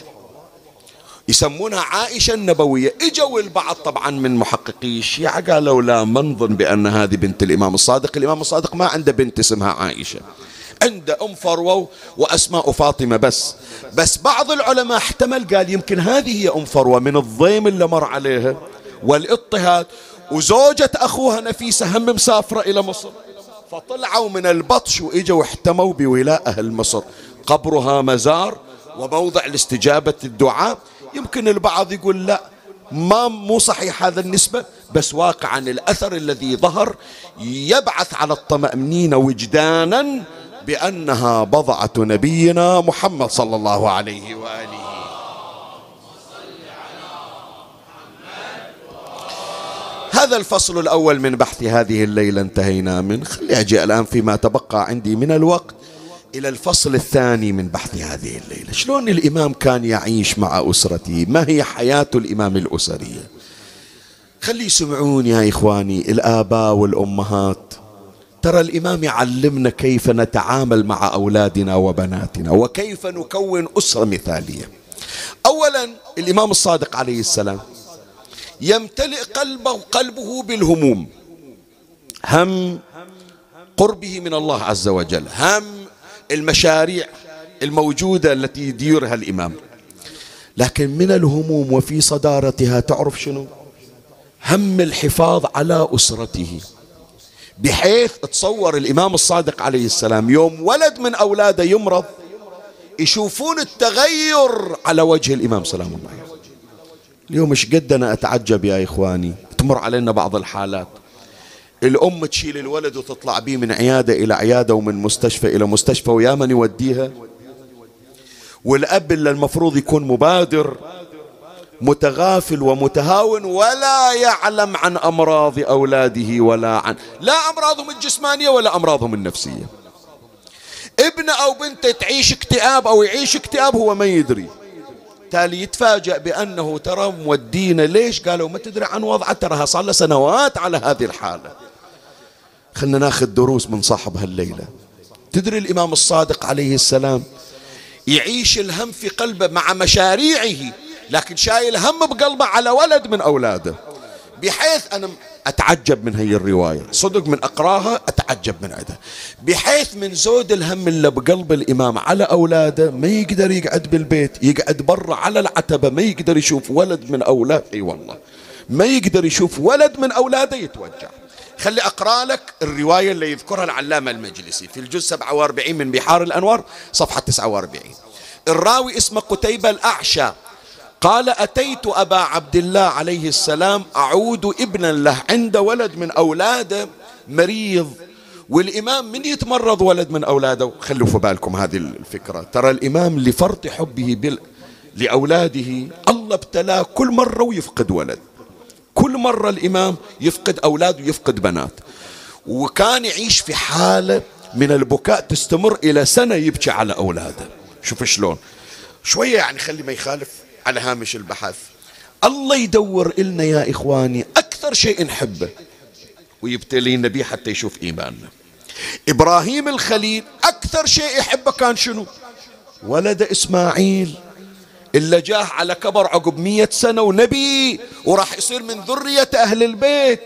يسمونها عائشة النبوية. إجوا البعض طبعا من محققي الشيعة قالوا لا ما نظن بأن هذه بنت الإمام الصادق. الإمام الصادق ما عنده بنت اسمها عائشة. عنده أم فروة وأسماء فاطمة بس. بس بعض العلماء احتمل قال يمكن هذه هي أم فروة من الضيم اللي مر عليها والاضطهاد وزوجة أخوها نفيسة هم مسافرة إلى مصر. فطلعوا من البطش وإجوا احتموا بولاء أهل مصر. قبرها مزار وموضع لاستجابة الدعاء. يمكن البعض يقول لا ما مو صحيح هذا النسبة بس واقعا الأثر الذي ظهر يبعث على الطمأنينة وجدانا بأنها بضعة نبينا محمد صلى الله عليه وآله. هذا الفصل الأول من بحث هذه الليلة انتهينا منه. خلي أجي الآن فيما تبقى عندي من الوقت. إلى الفصل الثاني من بحث هذه الليلة. شلون الإمام كان يعيش مع أسرته؟ ما هي حياة الإمام الأسرية خلي يسمعون يا إخواني الآباء والأمهات. ترى الإمام يعلمنا كيف نتعامل مع أولادنا وبناتنا وكيف نكون أسرة مثالية. أولا الإمام الصادق عليه السلام يمتلئ قلبه قلبه بالهموم. هم قربه من الله عز وجل. هم المشاريع الموجودة التي يديرها الإمام. لكن من الهموم وفي صدارتها تعرف شنو؟ هم الحفاظ على أسرته. بحيث تصور الإمام الصادق عليه السلام يوم ولد من أولاده يمرض يشوفون التغير على وجه الإمام سلام الله عليه. اليوم إيش قد أنا أتعجب يا إخواني؟ تمر علينا بعض الحالات. الأم تشيل الولد وتطلع به من عيادة إلى عيادة ومن مستشفى إلى مستشفى ويا من يوديها؟ والأب اللي المفروض يكون مبادر متغافل ومتهاون ولا يعلم عن أمراض أولاده ولا عن لا أمراضهم الجسمانية ولا أمراضهم النفسية. ابن أو بنت تعيش اكتئاب أو يعيش اكتئاب هو ما يدري. تالي يتفاجأ بأنه ترى مودينا ليش؟ قالوا ما تدري عن وضعه تراها صار له سنوات على هذه الحالة. خلنا ناخذ دروس من صاحب هالليلة. تدري الإمام الصادق عليه السلام يعيش الهم في قلبه مع مشاريعه لكن شايل هم بقلبه على ولد من أولاده بحيث أنا أتعجب من هي الرواية. صدق من أقراها أتعجب من عدها. بحيث من زود الهم اللي بقلب الإمام على أولاده ما يقدر يقعد بالبيت يقعد برا على العتبة ما يقدر يشوف ولد من أولاده. أي والله. ما يقدر يشوف ولد من أولاده يتوجع. خلي أقرأ لك الرواية اللي يذكرها العلامة المجلسي في الجزء 47 من بحار الأنوار صفحة 49 الراوي اسمه قتيبة الأعشى. قال أتيت أبا عبد الله عليه السلام أعود ابنا له عند ولد من أولاده مريض. والإمام من يتمرض ولد من أولاده؟ خلوا في بالكم هذه الفكرة. ترى الإمام لفرط حبه بال... لأولاده الله ابتلاه كل مرة ويفقد ولد. كل مرة الإمام يفقد أولاد ويفقد بنات. وكان يعيش في حالة من البكاء تستمر إلى سنة يبكي على أولاده. شوف شلون. شوية يعني خلي ما يخالف على هامش البحث. الله يدور إلنا يا إخواني أكثر شيء نحبه. ويبتلينا به حتى يشوف إيماننا. إبراهيم الخليل أكثر شيء يحبه كان شنو؟ ولد إسماعيل. إلا جاه على كبر عقب مية سنة ونبي وراح يصير من ذرية أهل البيت.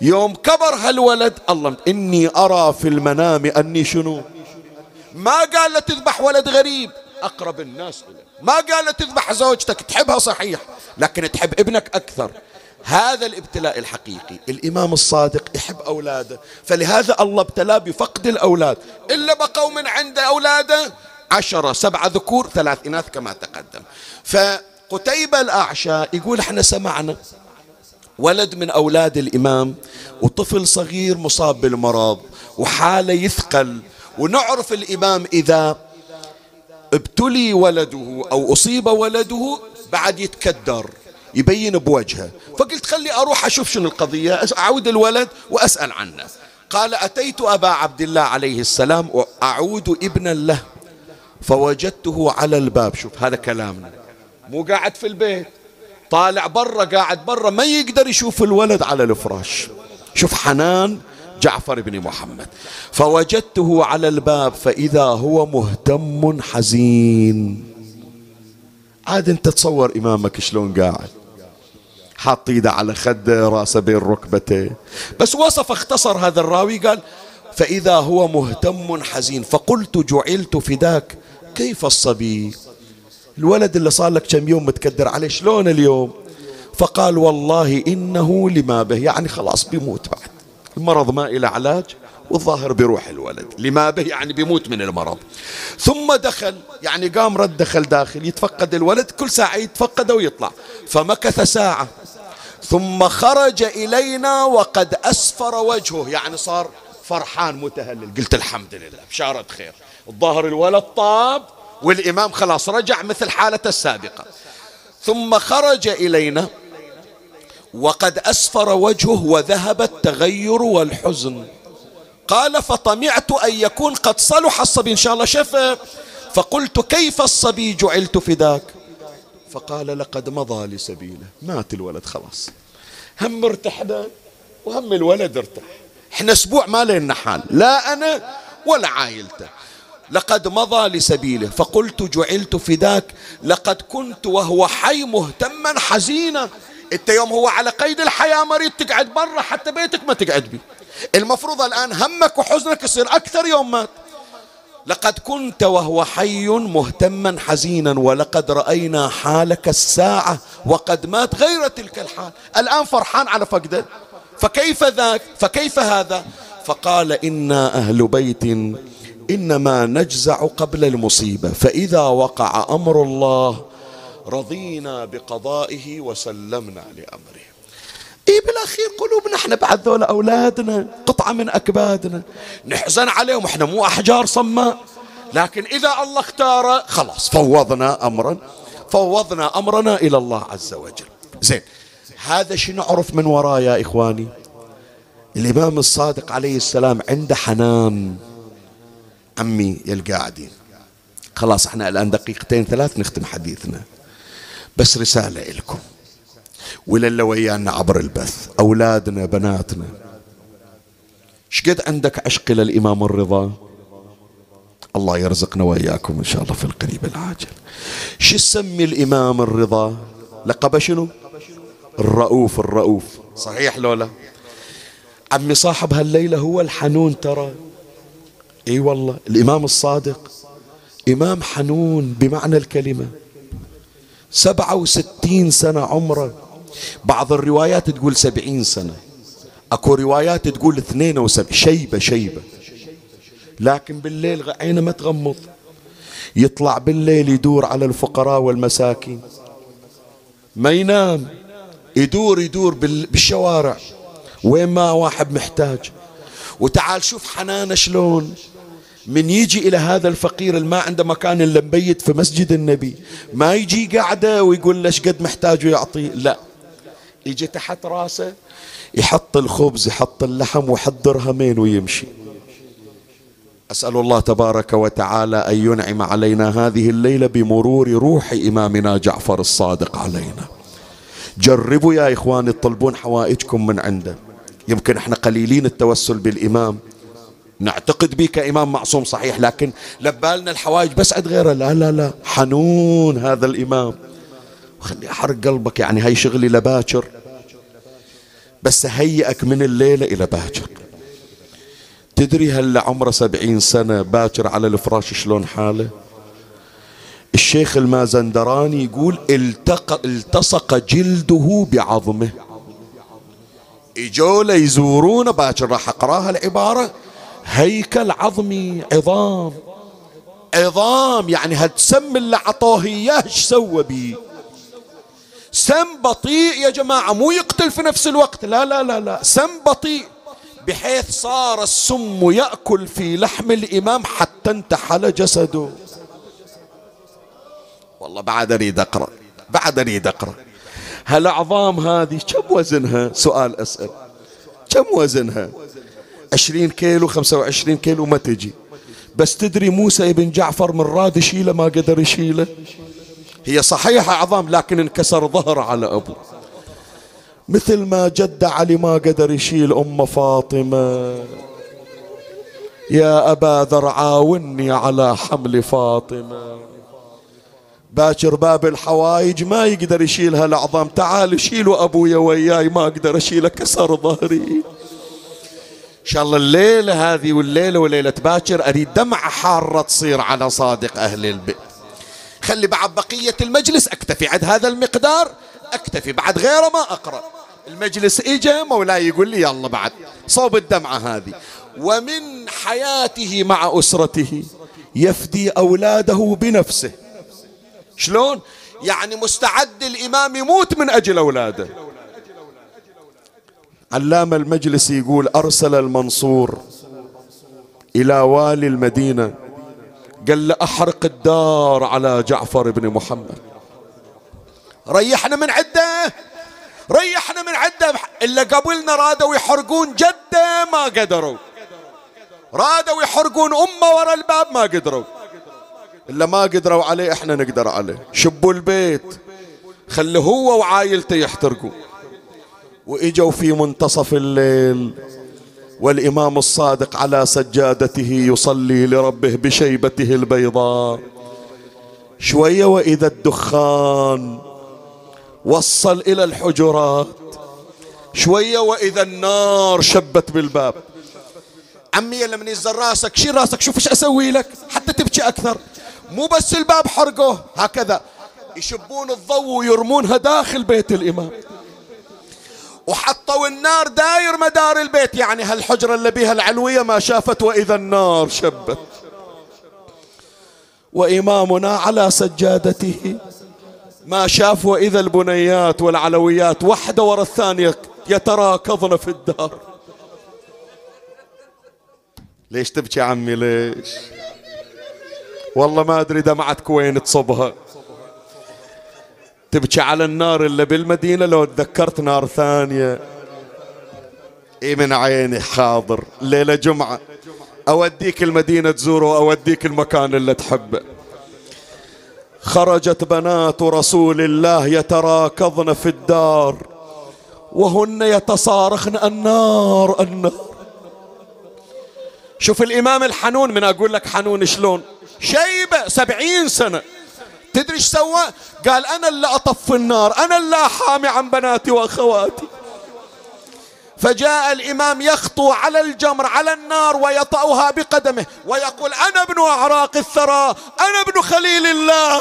يوم كبر هالولد الله إني أرى في المنام أني شنو؟ ما قال له تذبح ولد غريب. أقرب الناس إليه. ما قال تذبح زوجتك تحبها صحيح لكن تحب ابنك أكثر. هذا الابتلاء الحقيقي. الإمام الصادق يحب أولاده فلهذا الله ابتلاه بفقد الأولاد. إلا بقوا من عند أولادة عشرة سبعة ذكور ثلاث إناث كما تقدم. فقتيبة الأعشى يقول إحنا سمعنا. ولد من أولاد الإمام وطفل صغير مصاب بالمرض وحالة يثقل. ونعرف الإمام إذا ابتلي ولده أو أصيب ولده بعد يتكدر يبين بوجهه. فقلت خلي أروح أشوف شنو القضية أعود الولد وأسأل عنه. قال أتيت أبا عبد الله عليه السلام وأعود ابنا له. فوجدته على الباب. شوف هذا كلامنا مو قاعد في البيت. طالع برا قاعد برا ما يقدر يشوف الولد على الفراش. شوف حنان جعفر بن محمد. فوجدته على الباب فإذا هو مهتم حزين. عاد انت تصور إمامك شلون قاعد. حاط إيده على خده راسه بين ركبته. بس وصف اختصر هذا الراوي قال فإذا هو مهتم حزين. فقلت جعلت فداك. كيف الصبي؟ الولد اللي صار لك كم يوم متكدر عليه شلون اليوم؟ فقال والله إنه لما به يعني خلاص بيموت بعد. المرض ما إلى علاج والظاهر بيروح الولد. لما به يعني بيموت من المرض. ثم دخل يعني قام رد دخل داخل يتفقد الولد كل ساعة يتفقده ويطلع. فمكث ساعة. ثم خرج إلينا وقد أسفر وجهه. يعني صار فرحان متهلل. قلت الحمد لله بشارة خير. الظاهر الولد طاب والإمام خلاص رجع مثل حالته السابقة. ثم خرج إلينا وقد أسفر وجهه وذهب التغير والحزن. قال فطمعت أن يكون قد صلح الصبي إن شاء الله. شفى فقلت كيف الصبي جعلت فداك؟ فقال لقد مضى لسبيله. مات الولد خلاص. هم ارتحنا وهم الولد ارتاح. إحنا أسبوع ما لنا حال. لا أنا ولا عائلته. لقد مضى لسبيله فقلت جعلت فداك لقد كنت وهو حي مهتما حزينا. انت يوم هو على قيد الحياة مريض تقعد برا حتى بيتك ما تقعد بي. المفروض الآن همك وحزنك يصير أكثر يوم مات. لقد كنت وهو حي مهتما حزينا ولقد رأينا حالك الساعة وقد مات غير تلك الحال. الآن فرحان على فقده فكيف ذاك؟ فكيف هذا؟ فقال إنا أهل بيت إنما نجزع قبل المصيبة. فإذا وقع أمر الله رضينا بقضائه وسلمنا لأمره. إيه بالأخير قلوبنا إحنا بعد ذولا أولادنا قطعة من أكبادنا. نحزن عليهم إحنا مو أحجار صماء. لكن إذا الله اختار خلاص فوضنا أمرا. فوضنا أمرنا إلى الله عز وجل. زين هذا شو نعرف من وراه يا إخواني؟ الإمام الصادق عليه السلام عنده حنان. عمي يا القاعدين خلاص إحنا الآن دقيقتين ثلاث نختم حديثنا. بس رسالة لكم وللي ويانا عبر البث. أولادنا بناتنا. شقد عندك عشق للإمام الرضا؟ الله يرزقنا وإياكم إن شاء الله في القريب العاجل. شو سمي الإمام الرضا؟ لقب شنو؟ الرؤوف الرؤوف. صحيح لولا؟ عمي صاحب هالليلة هو الحنون ترى. إي والله الإمام الصادق إمام حنون بمعنى الكلمة. سبعة وستين سنة عمره. بعض الروايات تقول سبعين سنة. أكو روايات تقول اثنين وسبع شيبة شيبة. لكن بالليل عينه ما تغمض؟ يطلع بالليل يدور على الفقراء والمساكين. ما ينام. يدور يدور بالشوارع. وين ما واحد محتاج؟ وتعال شوف حنانة شلون. من يجي إلى هذا الفقير اللي ما عنده مكان إلا مبيت في مسجد النبي ما يجي قاعدة ويقول له قد محتاج ويعطيه لا. يجي تحت راسه يحط الخبز يحط اللحم ويحط درهمين ويمشي. أسأل الله تبارك وتعالى أن ينعم علينا هذه الليلة بمرور روح إمامنا جعفر الصادق علينا. جربوا يا إخواني تطلبون حوائجكم من عنده. يمكن إحنا قليلين التوسل بالإمام. نعتقد به كإمام معصوم صحيح لكن لبالنا الحوائج بس عند غيره. لا لا لا. حنون هذا الإمام. خلي أحرق قلبك يعني هاي شغلي لباكر. بس هيئك من الليلة إلى باكر. تدري هلا عمره سبعين سنة باكر على الفراش شلون حاله؟ الشيخ المازندراني يقول التق... التصق جلده بعظمه. اجوا يزورونه باكر راح أقراها العبارة. هيكل عظمي عظام. عظام يعني هالسم اللي عطوه إياه؟ إيش سوى بيه سم بطيء يا جماعة مو يقتل في نفس الوقت. لا لا لا لا. سم بطيء بحيث صار السم يأكل في لحم الإمام حتى انتحل جسده. والله بعد أريد أقرأ بعد أريد أقرأ هالأعظام هذه كم وزنها؟ سؤال أسأل. كم وزنها؟ عشرين كيلو خمسة وعشرين كيلو ما تجي. بس تدري موسى ابن جعفر من راد يشيله ما قدر يشيله؟ هي صحيحة عظام لكن انكسر ظهر على أبوه مثل ما جد علي ما قدر يشيل أم فاطمة. يا أبا ذر عاوني على حمل فاطمة. باكر باب الحوايج ما يقدر يشيلها العظام تعال شيلوا أبويا وياي ما أقدر اشيله كسر ظهري. إن شاء الله الليلة هذه والليلة وليلة باكر أريد دمعة حارة تصير على صادق أهل البيت. خلي بعد بقية المجلس أكتفي. عند هذا المقدار أكتفي. بعد غيره ما أقرأ. المجلس إجا مولاي يقول لي يلا بعد. صوب الدمعة هذه. ومن حياته مع أسرته يفدي أولاده بنفسه. شلون؟ يعني مستعد الإمام يموت من أجل أولاده. علام المجلس يقول أرسل المنصور إلى والي المدينة قال له أحرق الدار على جعفر بن محمد. ريحنا من عدة ريحنا من عدة. إلا قبلنا رادوا يحرقون جدة ما قدروا. رادوا يحرقون أمة ورا الباب ما قدروا. إلا ما قدروا عليه إحنا نقدر عليه. شبوا البيت. خلي هو وعائلته يحترقوا. وإجوا في منتصف الليل والإمام الصادق على سجادته يصلي لربه بشيبته البيضاء. شوية وإذا الدخان وصل إلى الحجرات شوية وإذا النار شبت بالباب. عمي لما ينزل راسك شيل راسك شوف إيش أسوي لك حتى تبكي أكثر. مو بس الباب حرقوه هكذا. يشبون الضوء ويرمونها داخل بيت الإمام. وحطوا النار داير مدار البيت يعني هالحجرة اللي بيها العلوية ما شافت وإذا النار شبت. وإمامنا على سجادته ما شاف وإذا البنيات والعلويات واحدة ورا الثانية يتراكضن في الدار ليش تبكي عمي؟ ليش؟ والله ما أدري دمعتك وين تصبها. تبكي على النار اللي بالمدينة لو تذكرت نار ثانية. إي من عيني حاضر. ليلة جمعة. أوديك المدينة تزوره أوديك المكان اللي تحبه. خرجت بنات رسول الله يتراكضن في الدار. وهن يتصارخن النار النار. شوف الإمام الحنون من أقول لك حنون شلون؟ شيبة سبعين سنة. تدري إيش سوى؟ قال أنا اللي أطفي النار أنا اللي أحامي عن بناتي وأخواتي. فجاء الإمام يخطو على الجمر على النار ويطأها بقدمه ويقول أنا ابن أعراق الثرى أنا ابن خليل الله.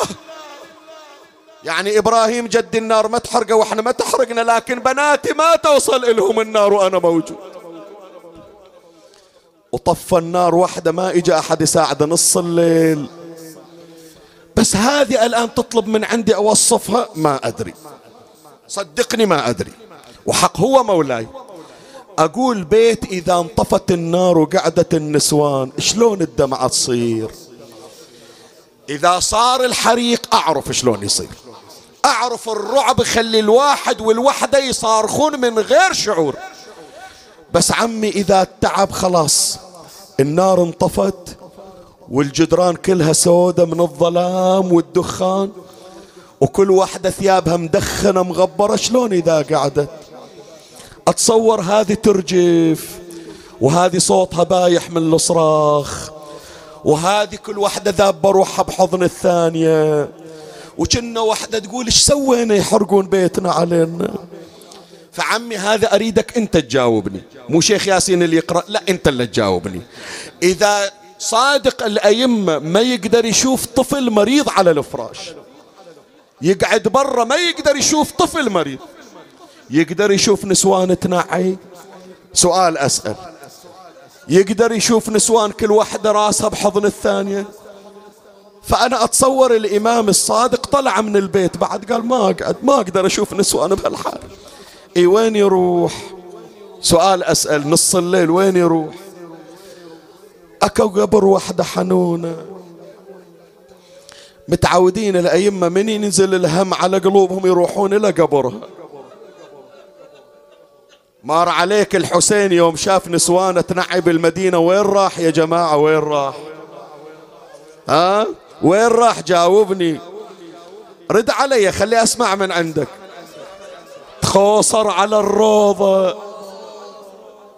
يعني إبراهيم جد النار ما تحرقه وإحنا ما تحرقنا لكن بناتي ما توصل إلهم النار وأنا موجود. وطفى النار واحدة ما إجا أحد يساعد نص الليل. بس هذه الآن تطلب من عندي أوصفها؟ ما أدري. صدقني ما أدري. وحق هو مولاي. أقول بيت إذا انطفت النار وقعدت النسوان شلون الدمعة تصير؟ إذا صار الحريق أعرف شلون يصير. أعرف الرعب يخلي الواحد والوحدة يصارخون من غير شعور. بس عمي إذا التعب خلاص النار انطفت والجدران كلها سودة من الظلام والدخان وكل واحدة ثيابها مدخنة مغبرة شلون إذا قعدت؟ أتصور هذه ترجف وهذه صوتها بايح من الصراخ وهذه كل واحدة ذابة روحها بحضن الثانية وكنا واحدة تقول إيش سوينا يحرقون بيتنا علينا؟ فعمي هذا أريدك أنت تجاوبني. مو شيخ ياسين اللي يقرأ لا أنت اللي تجاوبني. إذا صادق الأئمة ما يقدر يشوف طفل مريض على الفراش. يقعد برا ما يقدر يشوف طفل مريض. يقدر يشوف نسوان تنعي سؤال أسأل. يقدر يشوف نسوان كل واحدة راسها بحضن الثانية؟ فأنا أتصور الإمام الصادق طلع من البيت بعد قال ما أقعد ما أقدر أشوف نسوان بهالحال. اي وين يروح؟ سؤال أسأل نص الليل وين يروح؟ أكو قبر وحدة حنونة. متعودين الأئمة من ينزل الهم على قلوبهم يروحون إلى قبرها. مار عليك الحسين يوم شاف نسوانة تنعي بالمدينة وين راح يا جماعة؟ وين راح؟ ها؟ وين راح؟ جاوبني. رد علي خلي أسمع من عندك. خوصر على الروضة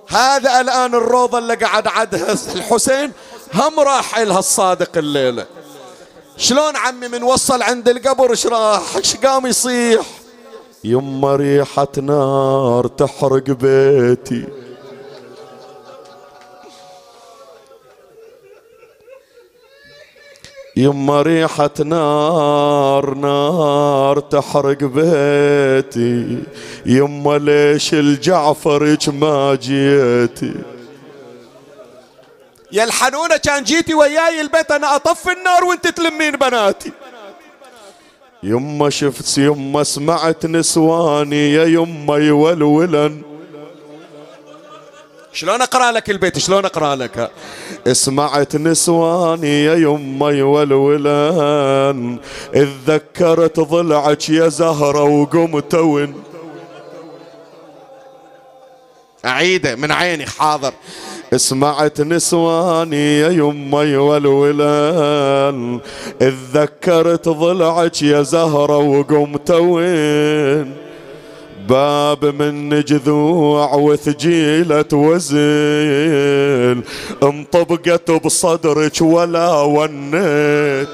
هذا الآن الروضة اللي قعد عدها الحسين هم راح لها الصادق الليلة. شلون عمي من وصل عند القبر؟ إيش راح؟ إيش قام يصيح؟ يما ريحة نار تحرق بيتي. يما ريحة نار نار تحرق بيتي. يما ليش الجعفرج ما جيتي؟ يا الحنونة كان جيتي وياي البيت أنا اطفي النار وأنت تلمين بناتي. يما شفت يما سمعت نسواني يا يما يولولن. شلون أقرأ لك البيت؟ شلون أقرأ لك؟ سمعت نسواني يا يما يولولن اتذكرت ضلعك يا زهرة وقمت ون أعيده من عيني حاضر. سمعت نسواني يا يمي والولان اتذكرت ضلعك يا زهرة وقمت وين. باب من جذوع وثجيلة وزين انطبقت بصدرك ولا ونيت.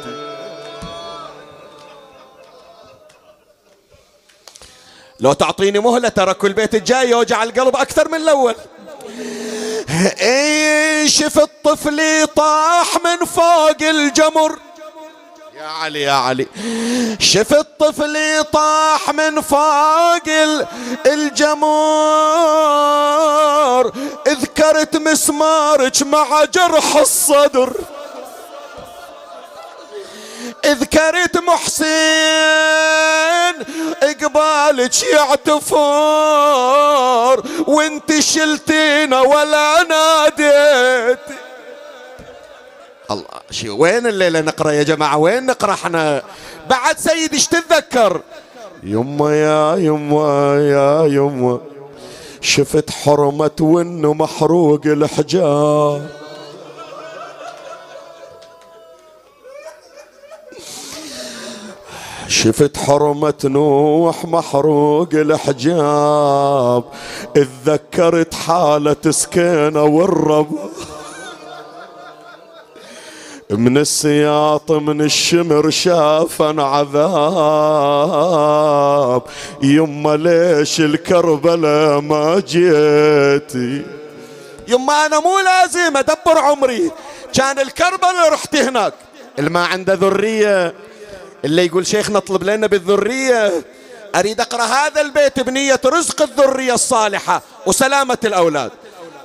لو تعطيني مهلة ترى كل بيت الجاي يوجع القلب أكثر من الأول. إيش شفت طفلي طاح من فوق الجمر؟ يا علي يا علي. شفت طفلي طاح من فوق الجمر اذكرت مسمارك مع جرح الصدر. اذكرت محسن إقبالك يعتفور. وانت شلتينا ولا ناديت. الله شو وين الليلة نقرأ يا جماعة؟ وين نقرأ إحنا بعد سيد إيش تتذكر؟ يما يا يما يا يما. شفت حرمة وإنه محروق الحجار شفت حرمة نوح محروق الحجاب. اتذكرت حالة سكينة والرب. من السياط من الشمر شافا عذاب. يما ليش الكربلة ما جيتي يما أنا مو لازم أدبر عمري. كان الكربلة رحت هناك. اللي ما عنده ذرية اللي يقول شيخنا اطلب لنا بالذرية. أريد أقرأ هذا البيت بنية رزق الذرية الصالحة وسلامة الأولاد.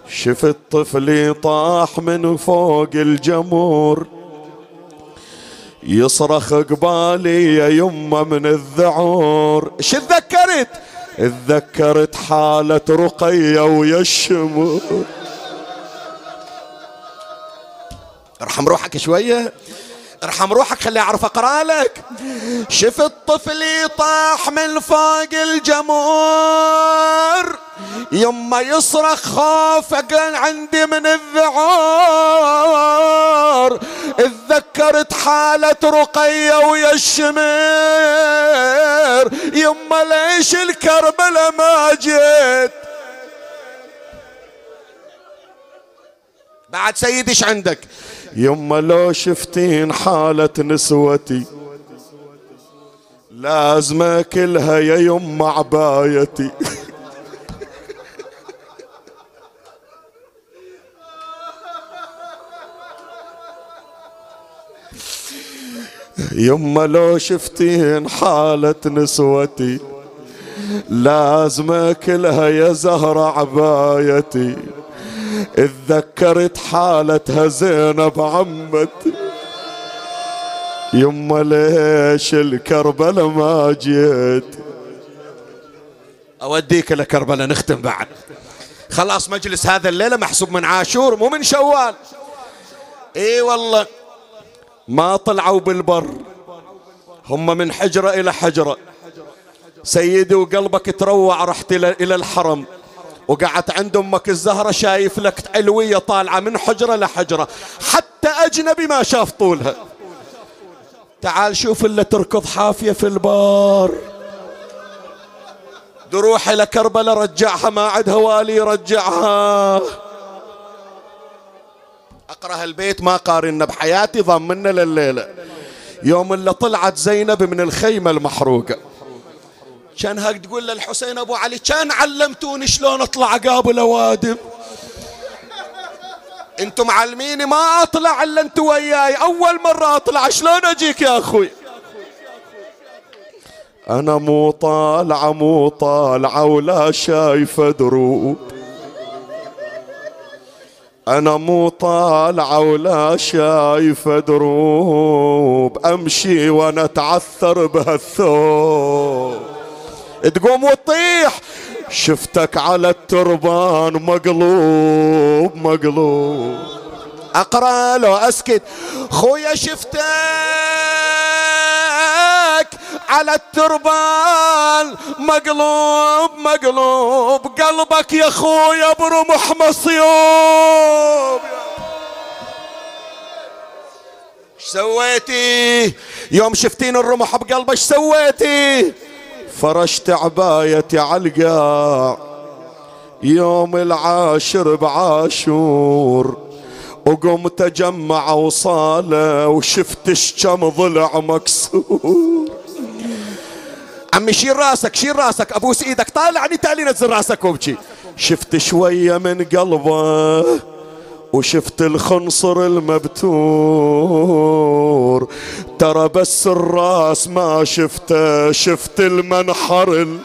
شفت طفلي طاح من فوق الجمور يصرخ قبالي يا يمه من الذعور. إيش تذكرت حالة رقية ويا الشمور. ارحم روحك شوية. ارحم روحك خلي اعرف أقرأ لك. شفت طفلي طاح من فوق الجمور يما يصرخ خوف عندي من الذعور. اتذكرت حالة رقية ويا الشمير. يما ليش الكربلة ما جيت. بعد سيدي إيش عندك؟ يما لو شفتين حالة نسوتي لازم اكلها يا يما عبايتي. يما لو شفتين حالة نسوتي لازم اكلها يا زهرة عبايتي. اتذكرت حالتها زينب عمتي يما ليش الكربلة ما جيت؟ أوديك لكربلة نختم بعد. خلاص مجلس هذا الليلة محسوب من عاشور مو من شوال. إي والله. ما طلعوا بالبر. هم من حجرة إلى حجرة. سيدي وقلبك تروع رحت إلى الحرم. وقعدت عند أمك الزهرة شايف لك علوية طالعة من حجرة لحجرة. حتى أجنبي ما شاف طولها. تعال شوف اللي تركض حافية في البار. دروح إلى كربلاء رجعها ما عندها والي رجعها أقرأ البيت ما قارنا بحياتي ضمنا لليلة. يوم اللي طلعت زينب من الخيمة المحروقة. كان هاك تقول للحسين أبو علي كان علمتوني شلون أطلع قابل أوادم. أنتم معلميني ما أطلع إلا أنتوا وياي. أول مرة أطلع شلون أجيك يا أخوي؟ أنا مو طالعة مو طالعة ولا شايفة دروب. أنا مو طالعة ولا شايفة دروب. أمشي وأنا أتعثر بهالثوب. تقوم وتطيح. شفتك على التربان مقلوب مقلوب. أقرأ لو أسكت. خويا شفتك على التربان مقلوب مقلوب. قلبك يا خويا برمح مصيوب. سويتي؟ يوم شفتين الرمح بقلبك سويتي؟ فرشت عبايتي عالقاع يوم العاشر بعاشور وقمت اجمع وصالة وشفت كم ضلع مكسور. عمي شيل راسك شيل راسك أبوس إيدك طالعني تالي نزل راسك وابكي شفت شوية من قلبه وشفت الخنصر المبتور. ترى بس الراس ما شفته شفت المنحر ال...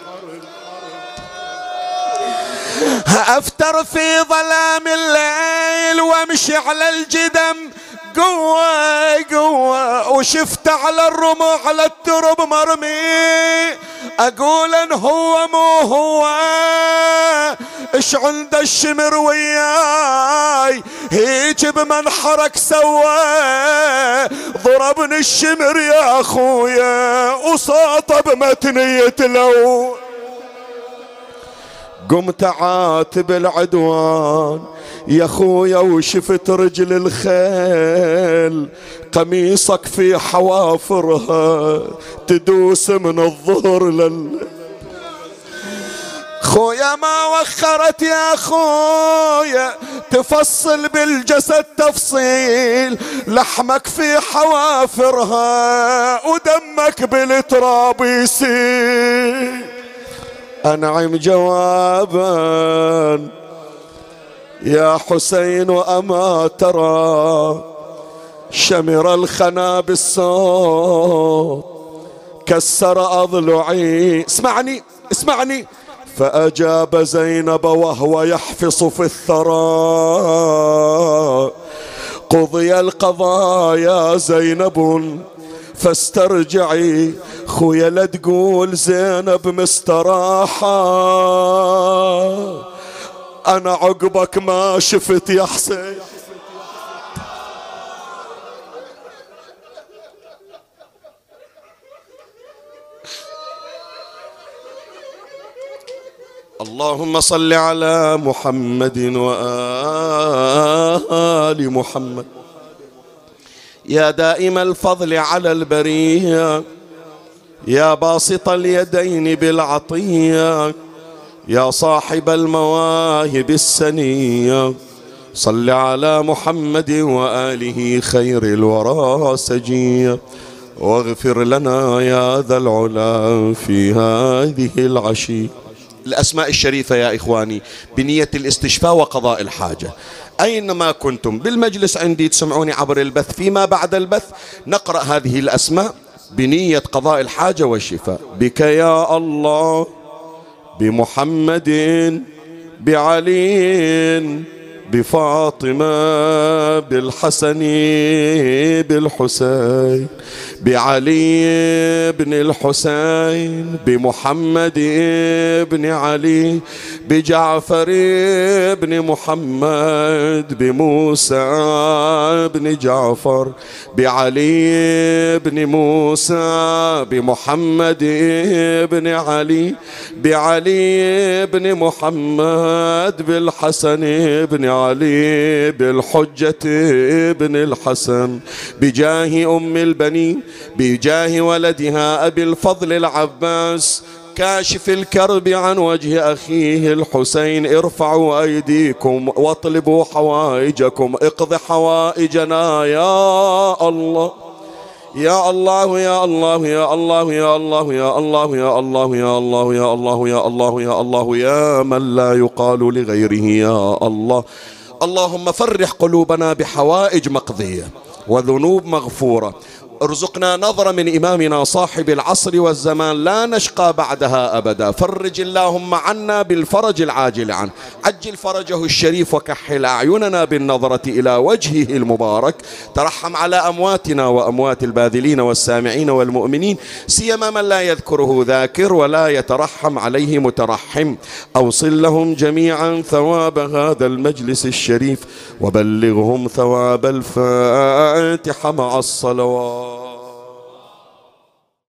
أفتر في ظلام الليل وامشي على الجدم. قوة قوة. وشفت على الرمح على الترب مرمي. أقول إن هو مو هو. إيش عند الشمر وياي؟ هيج بمنحرك سوى. ضربني الشمر يا أخويا وصاط بمتنية لو قمت عاتب العدوان. يا خويا وشفت رجل الخيل قميصك في حوافرها تدوس من الظهر لل. خويا ما وخرت يا خويا تفصل بالجسد تفصيل لحمك في حوافرها ودمك بالتراب يسيل. أنعم جوابا يا حسين وأما ترى شمر الخنا بالصوت كسر أضلعي. اسمعني اسمعني. فأجاب زينب وهو يحفص في الثرى. قضي القضاء يا زينب فاسترجعي. خويا لا تقول زينب مستراحة. أنا عقبك ما شفت يا حسين. اللهم صل على محمد وآل محمد. يا دائم الفضل على البرية. يا باسط اليدين بالعطية. يا صاحب المواهب السنية صل على محمد وآله خير الورى سجية. واغفر لنا يا ذا العلا في هذه العشي الأسماء الشريفة يا إخواني بنية الاستشفاء وقضاء الحاجة. أينما كنتم بالمجلس عندي تسمعوني عبر البث فيما بعد البث نقرأ هذه الأسماء بنية قضاء الحاجة والشفاء. بك يا الله. بمحمد بعلي بفاطمة بالحسن بالحسين بعلي بن الحسين بمحمد بن علي بجعفر بن محمد بموسى بن جعفر بعلي بن موسى بمحمد بن علي بعلي بن محمد بالحسن بن علي بالحجة بن الحسن بجاه أم البنين بجاه ولدها أبي الفضل العباس كاشف الكرب عن وجه أخيه الحسين ارفعوا أيديكم واطلبوا حوائجكم اقض حوائجنا يا الله. يا الله يا الله يا الله يا الله يا الله يا الله يا الله يا الله يا الله يا الله يا من لا يقال لغيره يا الله اللهم فرح قلوبنا بحوائج مقضيه وذنوب مغفوره ارزقنا نظرة من إمامنا صاحب العصر والزمان لا نشقى بعدها أبدا. فرج اللهم عنا بالفرج العاجل عنه. عجل فرجه الشريف وكحل أعيننا بالنظرة إلى وجهه المبارك. ترحم على أمواتنا وأموات الباذلين والسامعين والمؤمنين. سيما من لا يذكره ذاكر ولا يترحم عليه مترحم. أوصل لهم جميعا ثواب هذا المجلس الشريف. وبلغهم ثواب الفاتحة مع الصلوات.